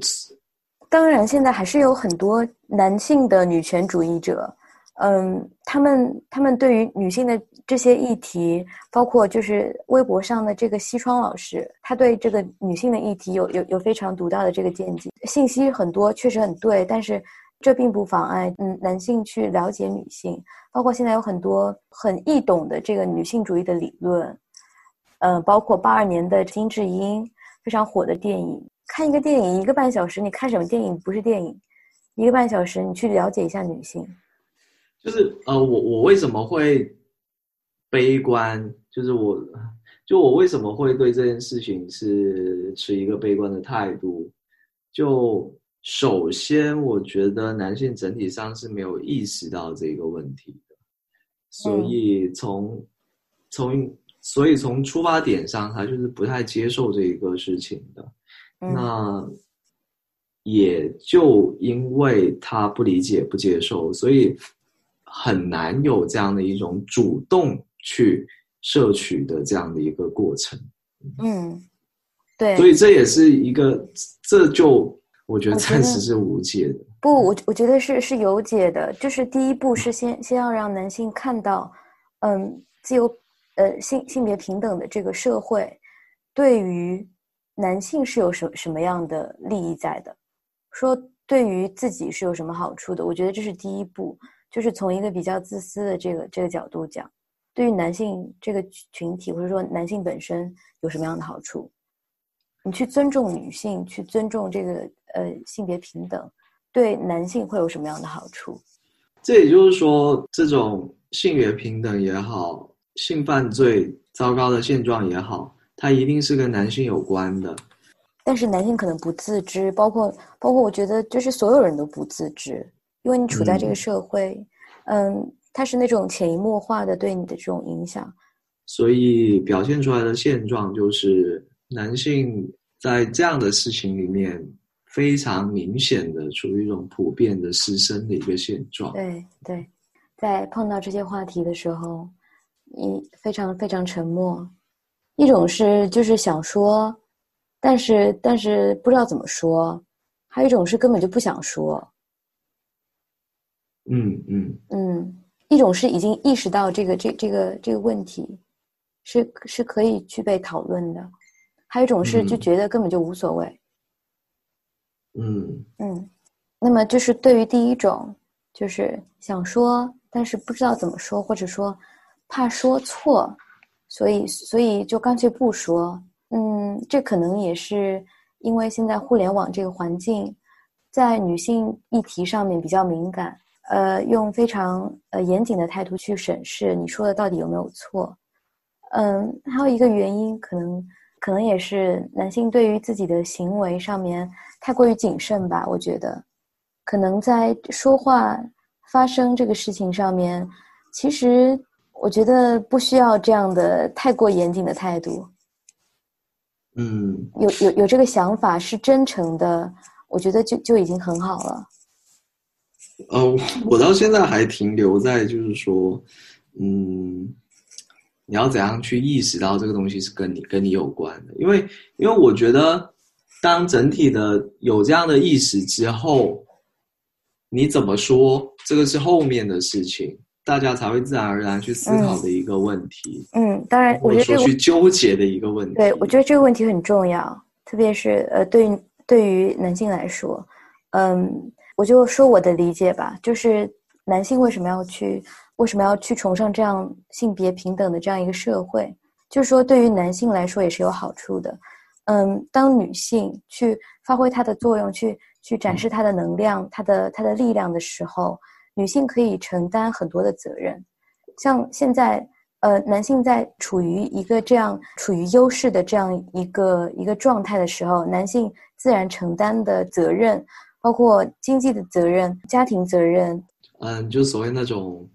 [SPEAKER 1] 当然现在还是有很多男性的女权主义者。嗯，他们他们对于女性的这些议题，包括就是微博上的这个西窗老师，他对这个女性的议题有有有非常独到的这个见解，信息很多，确实很对，但是这并不妨碍嗯男性去了解女性，包括现在有很多很易懂的这个女性主义的理论，嗯，包括八二年的金智英非常火的电影，看一个电影一个半小时，你看什么电影不是电影，一个半小时你去了解一下女性。
[SPEAKER 2] 就是呃，我我为什么会悲观？就是我，就我为什么会对这件事情是持一个悲观的态度？就首先，我觉得男性整体上是没有意识到这个问题的，所以从从所以从出发点上，他就是不太接受这一个事情的。那也就因为他不理解、不接受，所以。很难有这样的一种主动去摄取的这样的一个过程。
[SPEAKER 1] 嗯，对。
[SPEAKER 2] 所以这也是一个，这就我觉得暂时是无解的。
[SPEAKER 1] 不，我我觉得是是有解的。就是第一步是先先要让男性看到，嗯，自由呃性性别平等的这个社会，对于男性是有什什么样的利益在的，说对于自己是有什么好处的。我觉得这是第一步。就是从一个比较自私的这个这个角度讲，对于男性这个群体或者说男性本身有什么样的好处？你去尊重女性，去尊重这个呃性别平等，对男性会有什么样的好处？
[SPEAKER 2] 这也就是说，这种性别平等也好，性犯罪糟糕的现状也好，它一定是跟男性有关的。
[SPEAKER 1] 但是男性可能不自知，包括包括我觉得就是所有人都不自知。因为你处在这个社会，嗯，它是那种潜移默化的对你的这种影响，
[SPEAKER 2] 所以表现出来的现状就是男性在这样的事情里面非常明显的处于一种普遍的失身的一个现状。
[SPEAKER 1] 对对，在碰到这些话题的时候，你非常非常沉默。一种是就是想说，但是但是不知道怎么说；还有一种是根本就不想说。
[SPEAKER 2] 嗯嗯
[SPEAKER 1] 嗯，一种是已经意识到这个这这个这个问题，是是可以去被讨论的；还有一种是就觉得根本就无所谓。
[SPEAKER 2] 嗯
[SPEAKER 1] 嗯，那么就是对于第一种，就是想说但是不知道怎么说，或者说怕说错，所以所以就干脆不说。嗯，这可能也是因为现在互联网这个环境，在女性议题上面比较敏感，呃，用非常呃严谨的态度去审视你说的到底有没有错。嗯，还有一个原因，可能可能也是男性对于自己的行为上面太过于谨慎吧。我觉得，可能在说话发生这个事情上面，其实我觉得不需要这样的太过严谨的态度。
[SPEAKER 2] 嗯，
[SPEAKER 1] 有有有这个想法是真诚的，我觉得就就已经很好了。
[SPEAKER 2] 呃，我到现在还停留在就是说，嗯。你要怎样去意识到这个东西是跟你跟你有关的？因为因为我觉得，当整体的有这样的意识之后，你怎么说这个是后面的事情，大家才会自然而然去思考的一个问题。
[SPEAKER 1] 嗯，当然，我觉得
[SPEAKER 2] 说去纠结的一个问题。
[SPEAKER 1] 对，我觉得这个问题很重要，特别是呃，对于对于男性来说，嗯，我就说我的理解吧，就是男性为什么要去。为什么要去崇尚这样性别平等的这样一个社会？就是说，对于男性来说也是有好处的。嗯，当女性去发挥她的作用，去去展示她的能量、她的她的力量的时候，女性可以承担很多的责任。像现在，呃，男性在处于一个这样处于优势的这样一个一个状态的时候，男性自然承担的责任，包括经济的责任、家庭责任。
[SPEAKER 2] 嗯，就所谓那种。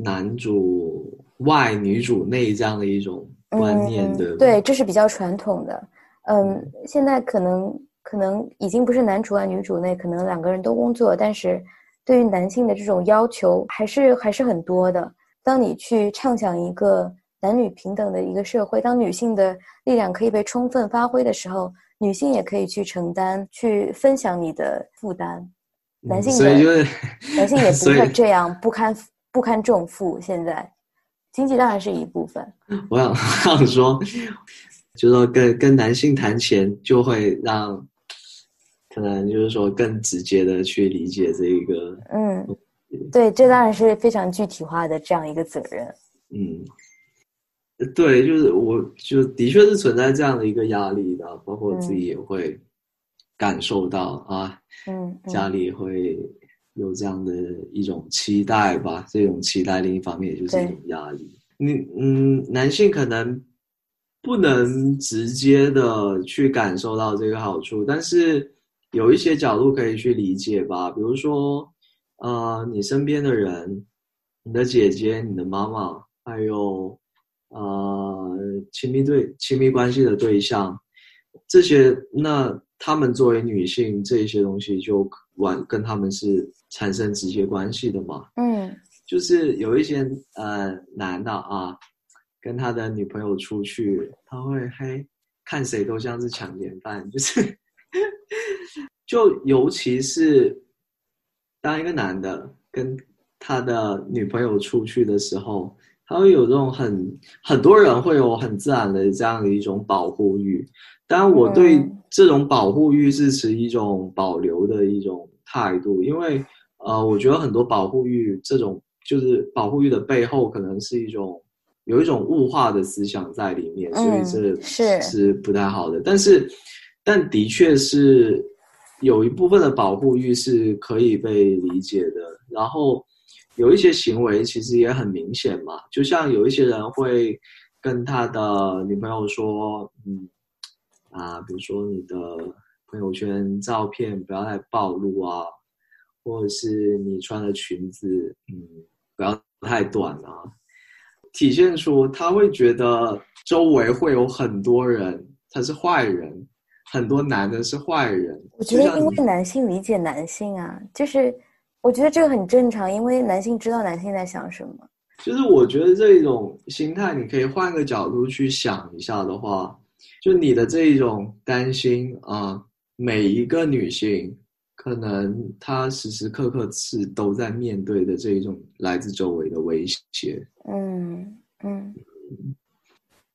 [SPEAKER 2] 男主外女主内这样的一种观念的，
[SPEAKER 1] 对，这是比较传统的。嗯，现在可能可能已经不是男主外女主内，可能两个人都工作，但是对于男性的这种要求还是还是很多的。当你去畅想一个男女平等的一个社会，当女性的力量可以被充分发挥的时候，女性也可以去承担、去分享你的负担。男性
[SPEAKER 2] 的
[SPEAKER 1] 男性也 不会这样不堪。不堪重负，现在经济当然是一部分。
[SPEAKER 2] 我想 想说，就说跟跟男性谈钱，就会让可能就是说更直接的去理解这一个。
[SPEAKER 1] 嗯，对，这当然是非常具体化的这样一个责任。
[SPEAKER 2] 嗯，对，就是我就的确是存在这样的一个压力的，包括我自己也会感受到啊，
[SPEAKER 1] 嗯，
[SPEAKER 2] 家里会。有这样的一种期待吧，这种期待另一方面也就是一种压力。你嗯，男性可能不能直接的去感受到这个好处，但是有一些角度可以去理解吧。比如说，呃，你身边的人，你的姐姐、你的妈妈，还有呃亲密对亲密关系的对象，这些，那他们作为女性，这些东西就完跟他们是。产生直接关系的嘛，
[SPEAKER 1] 嗯，
[SPEAKER 2] 就是有一些呃男的啊，跟他的女朋友出去，他会嘿看谁都像是强奸犯，就是，就尤其是当一个男的跟他的女朋友出去的时候，他会有这种很很多人会有很自然的这样的一种保护欲，但我对这种保护欲是持一种保留的一种态度，因为。呃，我觉得很多保护欲这种，就是保护欲的背后，可能是一种有一种物化的思想在里面，所以这
[SPEAKER 1] 是
[SPEAKER 2] 是不太好的。但是，但的确是有一部分的保护欲是可以被理解的。然后有一些行为其实也很明显嘛，就像有一些人会跟他的女朋友说：“嗯，啊，比如说你的朋友圈照片不要太暴露啊。”或者是你穿的裙子，嗯，不要太短啊，体现出他会觉得周围会有很多人，他是坏人，很多男的是坏人。
[SPEAKER 1] 我觉得因为男性理解男性啊，就是我觉得这个很正常，因为男性知道男性在想什么。
[SPEAKER 2] 就是我觉得这种心态，你可以换个角度去想一下的话，就你的这一种担心啊，每一个女性。可能她时时刻刻是都在面对的这一种来自周围的威胁。
[SPEAKER 1] 嗯嗯，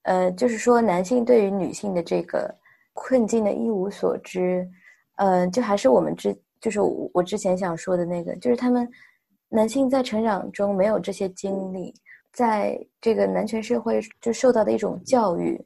[SPEAKER 1] 呃，就是说男性对于女性的这个困境的一无所知，呃，就还是我们之，就是我之前想说的那个，就是他们男性在成长中没有这些经历，在这个男权社会就受到的一种教育，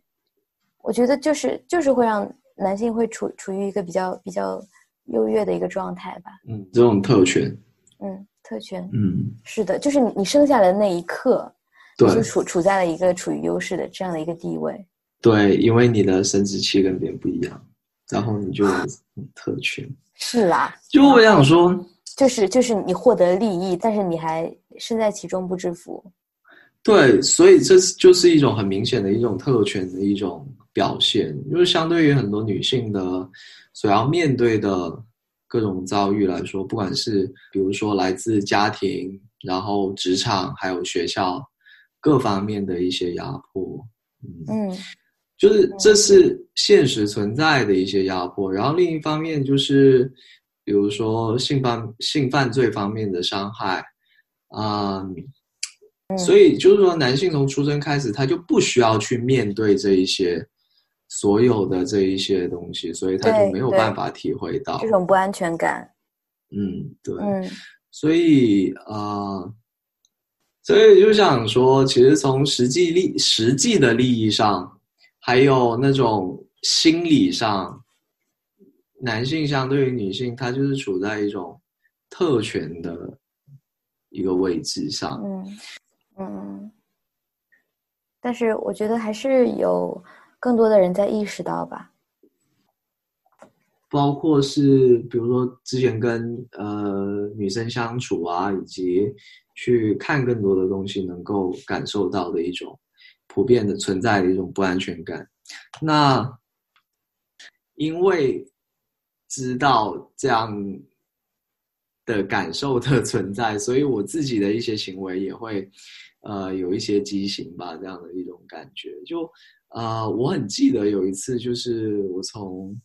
[SPEAKER 1] 我觉得就是就是会让男性会处处于一个比较比较优越的一个状态吧。
[SPEAKER 2] 嗯，这种特权。
[SPEAKER 1] 嗯，特权。
[SPEAKER 2] 嗯，
[SPEAKER 1] 是的，就是你你生下来的那一刻，
[SPEAKER 2] 对，
[SPEAKER 1] 就处处在了一个处于优势的这样的一个地位。
[SPEAKER 2] 对，因为你的生殖器跟别人不一样，然后你就有特权。
[SPEAKER 1] 是啦，
[SPEAKER 2] 就我想说，
[SPEAKER 1] 就是就是你获得利益，但是你还身在其中不知福。
[SPEAKER 2] 对，所以这就是一种很明显的一种特权的一种表现，就是相对于很多女性的所要面对的各种遭遇来说，不管是比如说来自家庭，然后职场，还有学校各方面的一些压迫，
[SPEAKER 1] 嗯。
[SPEAKER 2] 就是这是现实存在的一些压迫，然后另一方面就是，比如说性犯性犯罪方面的伤害，啊，所以就是说男性从出生开始他就不需要去面对这一些所有的这一些东西，所以他就没有办法体会到
[SPEAKER 1] 这种不安全感。
[SPEAKER 2] 嗯，对，嗯，所以啊，所以就想说，其实从实际利实际的利益上。还有那种心理上，男性相对于女性，他就是处在一种特权的一个位置上。
[SPEAKER 1] 嗯嗯，但是我觉得还是有更多的人在意识到吧。
[SPEAKER 2] 包括是比如说之前跟呃女生相处啊，以及去看更多的东西，能够感受到的一种。普遍的存在的一种不安全感，那因为知道这样的感受的存在，所以我自己的一些行为也会呃有一些畸形吧，这样的一种感觉。就呃，我很记得有一次，就是我从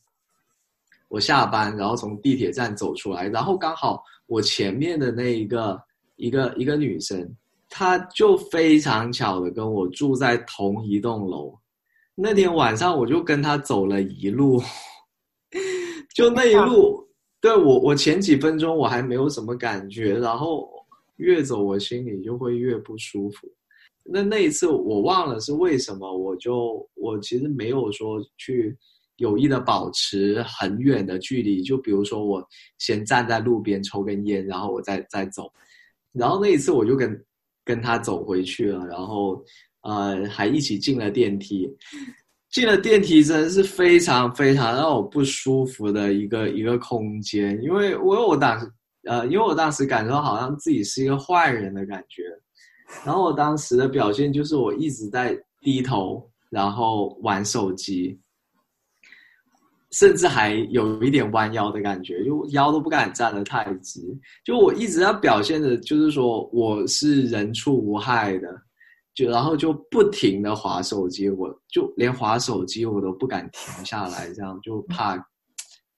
[SPEAKER 2] 我下班，然后从地铁站走出来，然后刚好我前面的那一个一个一个女生。他就非常巧的跟我住在同一栋楼，那天晚上我就跟他走了一路，就那一路，对我我前几分钟我还没有什么感觉，然后越走我心里就会越不舒服。那那一次我忘了是为什么，我就我其实没有说去有意的保持很远的距离，就比如说我先站在路边抽根烟，然后我再再走，然后那一次我就跟。跟他走回去了，然后呃还一起进了电梯，进了电梯真的是非常非常让我不舒服的一个一个空间，因为我我当呃因为我当时感受好像自己是一个坏人的感觉，然后我当时的表现就是我一直在低头，然后玩手机。甚至还有一点弯腰的感觉，就腰都不敢站得太直。就我一直要表现的，就是说我是人畜无害的，就然后就不停的划手机，我就连划手机我都不敢停下来，这样就怕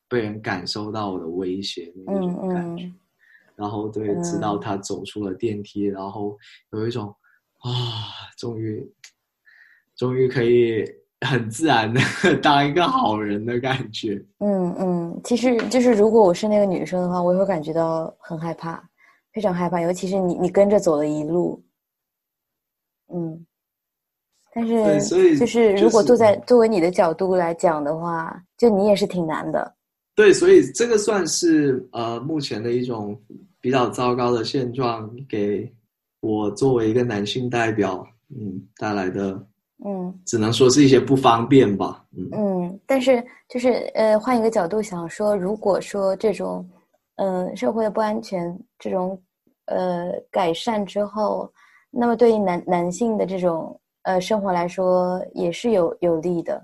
[SPEAKER 2] 被人感受到我的威胁那种感觉。然后对，直到他走出了电梯，然后有一种啊，终于，终于可以。很自然的 当一个好人的感觉。
[SPEAKER 1] 嗯嗯，其实就是如果我是那个女生的话，我也会感觉到很害怕，非常害怕。尤其是你，你跟着走了一路，嗯。但是，就是如果坐在作为你的角度来讲的话，就你也是挺难的。
[SPEAKER 2] 对，所以这个算是呃目前的一种比较糟糕的现状，给我作为一个男性代表，嗯带来的。
[SPEAKER 1] 嗯，
[SPEAKER 2] 只能说是一些不方便吧。
[SPEAKER 1] 嗯嗯，但是就是呃，换一个角度想说，如果说这种嗯社会的不安全这种呃改善之后，那么对于男男性的这种呃生活来说也是有有利的。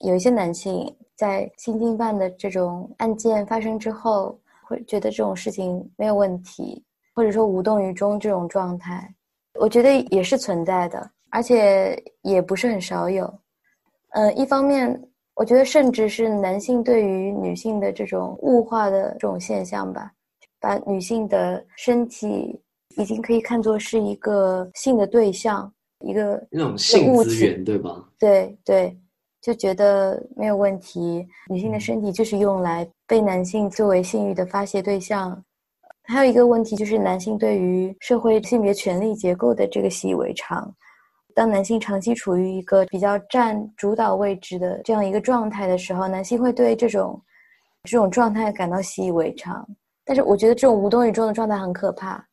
[SPEAKER 1] 有一些男性在性侵犯的这种案件发生之后，会觉得这种事情没有问题，或者说无动于衷这种状态，我觉得也是存在的。而且也不是很少有，嗯，一方面，我觉得甚至是男性对于女性的这种物化的这种现象吧，把女性的身体已经可以看作是一个性的对象，一个
[SPEAKER 2] 那种性资源，对吧？
[SPEAKER 1] 对对，就觉得没有问题，女性的身体就是用来被男性作为性欲的发泄对象。还有一个问题就是男性对于社会性别权利结构的这个习以为常。当男性长期处于一个比较占主导位置的这样一个状态的时候，男性会对这种这种状态感到习以为常。但是我觉得这种无动于衷的状态很可怕。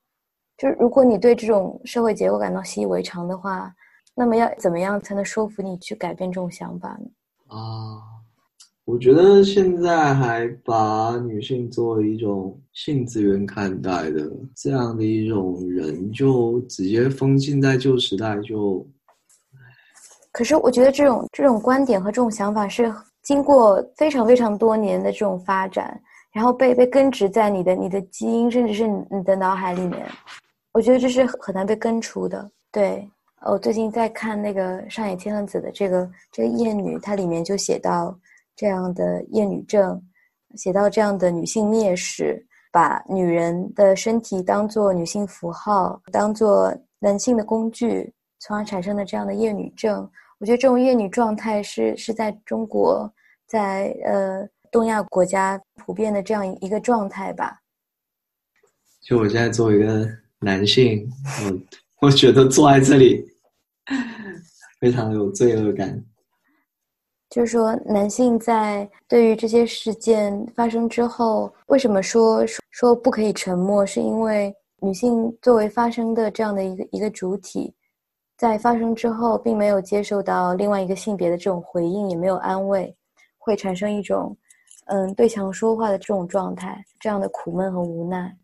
[SPEAKER 1] 就是如果你对这种社会结构感到习以为常的话，那么要怎么样才能说服你去改变这种想法呢？
[SPEAKER 2] 啊，我觉得现在还把女性作为一种性资源看待的这样的一种人，就直接封禁在旧时代就。
[SPEAKER 1] 可是我觉得这种这种观点和这种想法是经过非常非常多年的这种发展，然后被被根植在你的你的基因，甚至是你的脑海里面。我觉得这是很难被根除的。对，我最近在看那个上野千鹤子的这个这个厌女，它里面就写到这样的厌女症，写到这样的女性蔑视，把女人的身体当做女性符号，当做男性的工具，从而产生的这样的厌女症。我觉得这种厌女状态是是在中国，在呃东亚国家普遍的这样一个状态吧。
[SPEAKER 2] 就我现在作为一个。男性，我我觉得坐在这里非常有罪恶感。
[SPEAKER 1] 就是说，男性在对于这些事件发生之后，为什么说说不可以沉默？是因为女性作为发生的这样的一个一个主体，在发生之后，并没有接受到另外一个性别的这种回应，也没有安慰，会产生一种嗯对墙说话的这种状态，这样的苦闷和无奈。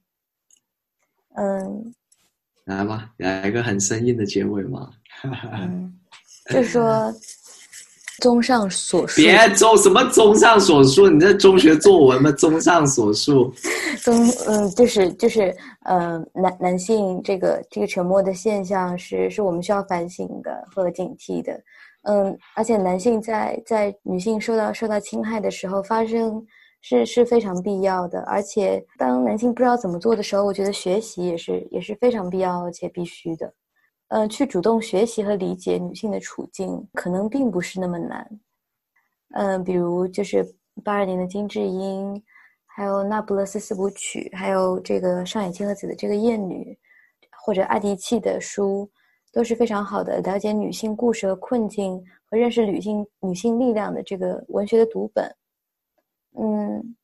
[SPEAKER 1] 嗯，
[SPEAKER 2] 来吧，来一个很生硬的结尾嘛。
[SPEAKER 1] 嗯，就是说，综上所述，
[SPEAKER 2] 别综什么综上所述，你这中学作文吗？综上所述，
[SPEAKER 1] 综嗯，就是就是呃，男男性这个这个沉默的现象是是我们需要反省的和警惕的。嗯，而且男性在在女性受到受到侵害的时候发生。是是非常必要的，而且当男性不知道怎么做的时候，我觉得学习也是也是非常必要且必须的。嗯，去主动学习和理解女性的处境，可能并不是那么难。嗯，比如就是八二年的金智英，还有那不勒斯四部曲，还有这个上野千鹤子的这个厌女，或者阿迪契的书，都是非常好的了解女性故事和困境和认识女性女性力量的这个文学的读本。嗯，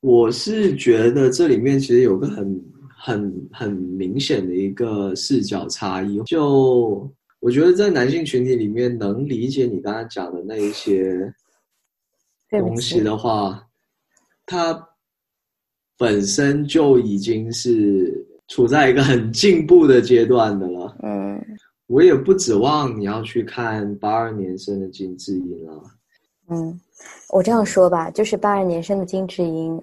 [SPEAKER 2] 我是觉得这里面其实有个很很很明显的一个视角差异。就我觉得在男性群体里面，能理解你刚才讲的那一些东西的话，他本身就已经是处在一个很进步的阶段的了。嗯，我也不指望你要去看八二年生的金智英了。
[SPEAKER 1] 嗯。我这样说吧，就是八二年生的金智英，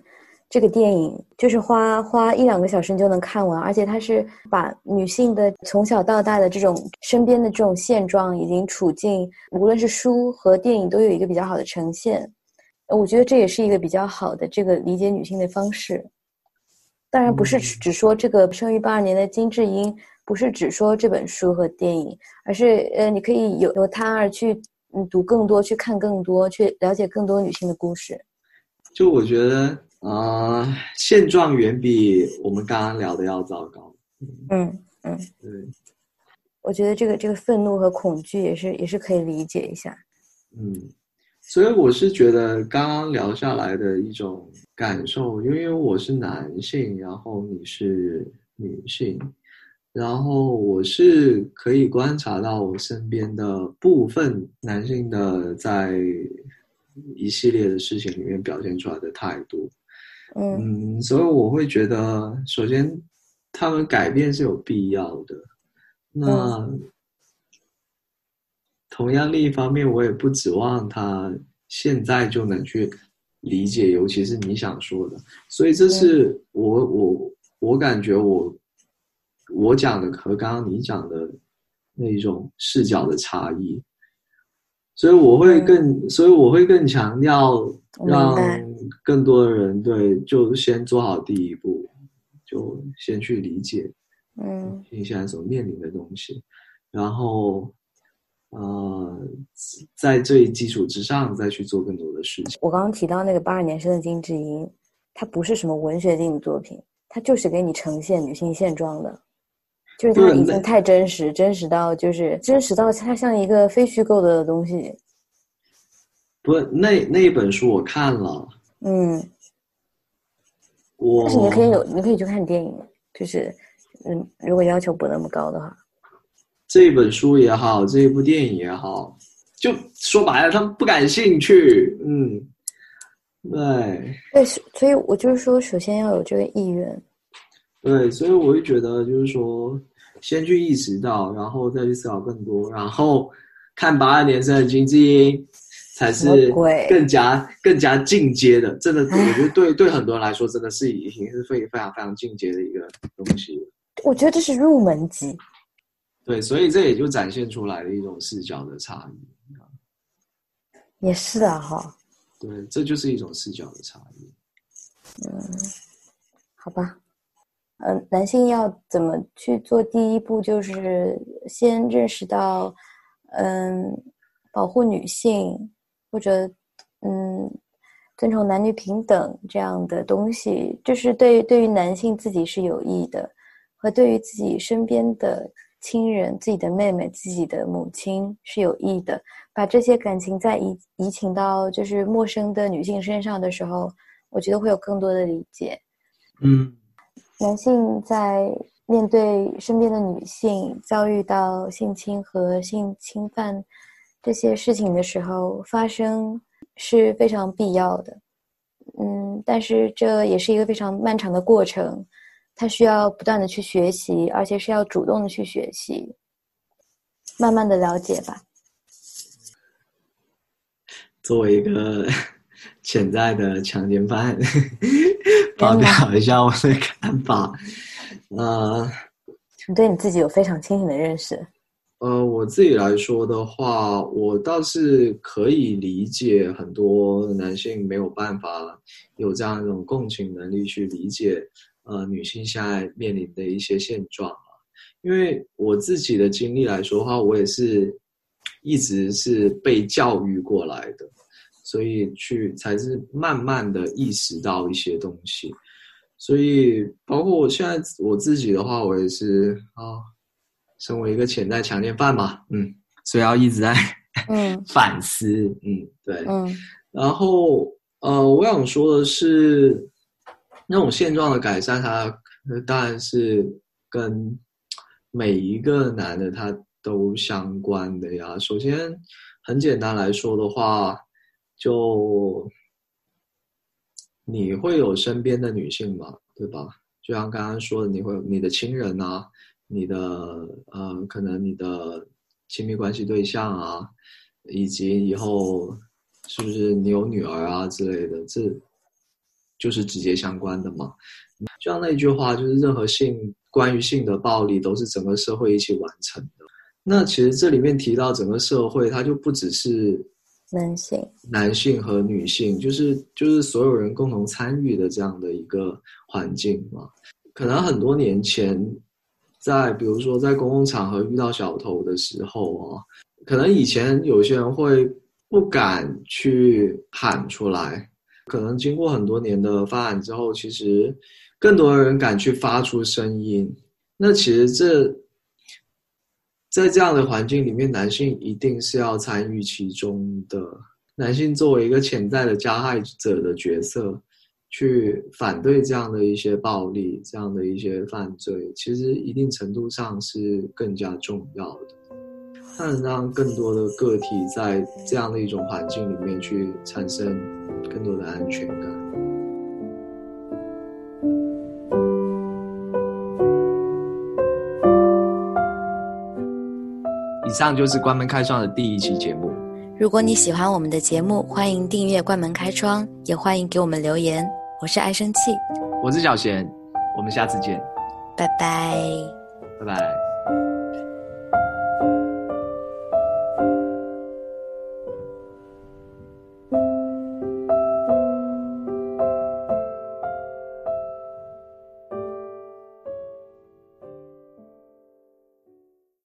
[SPEAKER 1] 这个电影就是花花一两个小时你就能看完，而且它是把女性的从小到大的这种身边的这种现状以及处境，无论是书和电影都有一个比较好的呈现。我觉得这也是一个比较好的这个理解女性的方式。当然不是只说这个生于八二年的金智英，不是只说这本书和电影，而是呃，你可以由由他而去。嗯，读更多，去看更多，去了解更多女性的故事。
[SPEAKER 2] 就我觉得，啊，现状远比我们刚刚聊的要糟糕。
[SPEAKER 1] 嗯嗯，对。我觉得这个这个愤怒和恐惧也是也是可以理解一下。
[SPEAKER 2] 嗯，所以我是觉得刚刚聊下来的一种感受，因为我是男性，然后你是女性。然后我是可以观察到我身边的部分男性的在一系列的事情里面表现出来的态度，嗯，所以我会觉得，首先他们改变是有必要的。那同样另一方面，我也不指望他现在就能去理解，尤其是你想说的。所以这是我我我感觉我。我讲的和刚刚你讲的那一种视角的差异，所以我会更，所以我会更强调让更多的人对，就先做好第一步，就先去理解，嗯，你现在所面临的东西，然后，呃，在这一基础之上再去做更多的事情。
[SPEAKER 1] 我刚刚提到那个八二年生的金智英，它不是什么文学性的作品，它就是给你呈现女性现状的。就是它已经太真实，真实到就是真实到它像一个非虚构的东西。
[SPEAKER 2] 不，那那一本书我看了。
[SPEAKER 1] 嗯。
[SPEAKER 2] 我。
[SPEAKER 1] 但是你可以有，你可以去看电影，就是嗯，如果要求不那么高的话。
[SPEAKER 2] 这本书也好，这一部电影也好，就说白了，他们不感兴趣。嗯。对。
[SPEAKER 1] 对，所以我就是说，首先要有这个意愿。
[SPEAKER 2] 对，所以我会觉得，就是说，先去意识到，然后再去思考更多，然后看八二年生的金智英，才是更加更加进阶的。真的，我觉得对对很多人来说，真的是已经是非非常非常进阶的一个东西。
[SPEAKER 1] 我觉得这是入门级。
[SPEAKER 2] 对，所以这也就展现出来的一种视角的差异。
[SPEAKER 1] 也是啊，哈。
[SPEAKER 2] 对，这就是一种视角的差异。
[SPEAKER 1] 嗯，好吧。嗯，男性要怎么去做？第一步就是先认识到，嗯，保护女性或者嗯，尊重男女平等这样的东西，就是对对于男性自己是有益的，和对于自己身边的亲人、自己的妹妹、自己的母亲是有益的。把这些感情再移移情到就是陌生的女性身上的时候，我觉得会有更多的理解。
[SPEAKER 2] 嗯。
[SPEAKER 1] 男性在面对身边的女性遭遇到性侵和性侵犯这些事情的时候，发生是非常必要的。嗯，但是这也是一个非常漫长的过程，他需要不断的去学习，而且是要主动的去学习，慢慢的了解吧。
[SPEAKER 2] 作为一个。潜在的强奸犯，发表一下我的看法。呃，
[SPEAKER 1] 你对你自己有非常清醒的认识。
[SPEAKER 2] 呃，我自己来说的话，我倒是可以理解很多男性没有办法有这样一种共情能力去理解呃女性现在面临的一些现状啊。因为我自己的经历来说的话，我也是一直是被教育过来的。所以去才是慢慢的意识到一些东西，所以包括我现在我自己的话，我也是啊，身为一个潜在强奸犯嘛，嗯，所以要一直在
[SPEAKER 1] 嗯
[SPEAKER 2] 反思，嗯，对，
[SPEAKER 1] 嗯，
[SPEAKER 2] 然后呃，我想说的是，那种现状的改善，它当然是跟每一个男的他都相关的呀。首先，很简单来说的话。就你会有身边的女性嘛，对吧？就像刚刚说的，你会你的亲人啊，你的呃，可能你的亲密关系对象啊，以及以后是不是你有女儿啊之类的，这就是直接相关的嘛。就像那句话，就是任何性关于性的暴力都是整个社会一起完成的。那其实这里面提到整个社会，它就不只是。
[SPEAKER 1] 男性、
[SPEAKER 2] 男性和女性，就是就是所有人共同参与的这样的一个环境嘛。可能很多年前，在比如说在公共场合遇到小偷的时候啊，可能以前有些人会不敢去喊出来。可能经过很多年的发展之后，其实更多的人敢去发出声音。那其实这。在这样的环境里面，男性一定是要参与其中的。男性作为一个潜在的加害者的角色，去反对这样的一些暴力、这样的一些犯罪，其实一定程度上是更加重要的。它能让更多的个体在这样的一种环境里面去产生更多的安全感。以上就是关门开窗的第一期节目。
[SPEAKER 1] 如果你喜欢我们的节目，欢迎订阅关门开窗，也欢迎给我们留言。我是爱生气，
[SPEAKER 2] 我是小贤，我们下次见，
[SPEAKER 1] 拜拜，
[SPEAKER 2] 拜拜。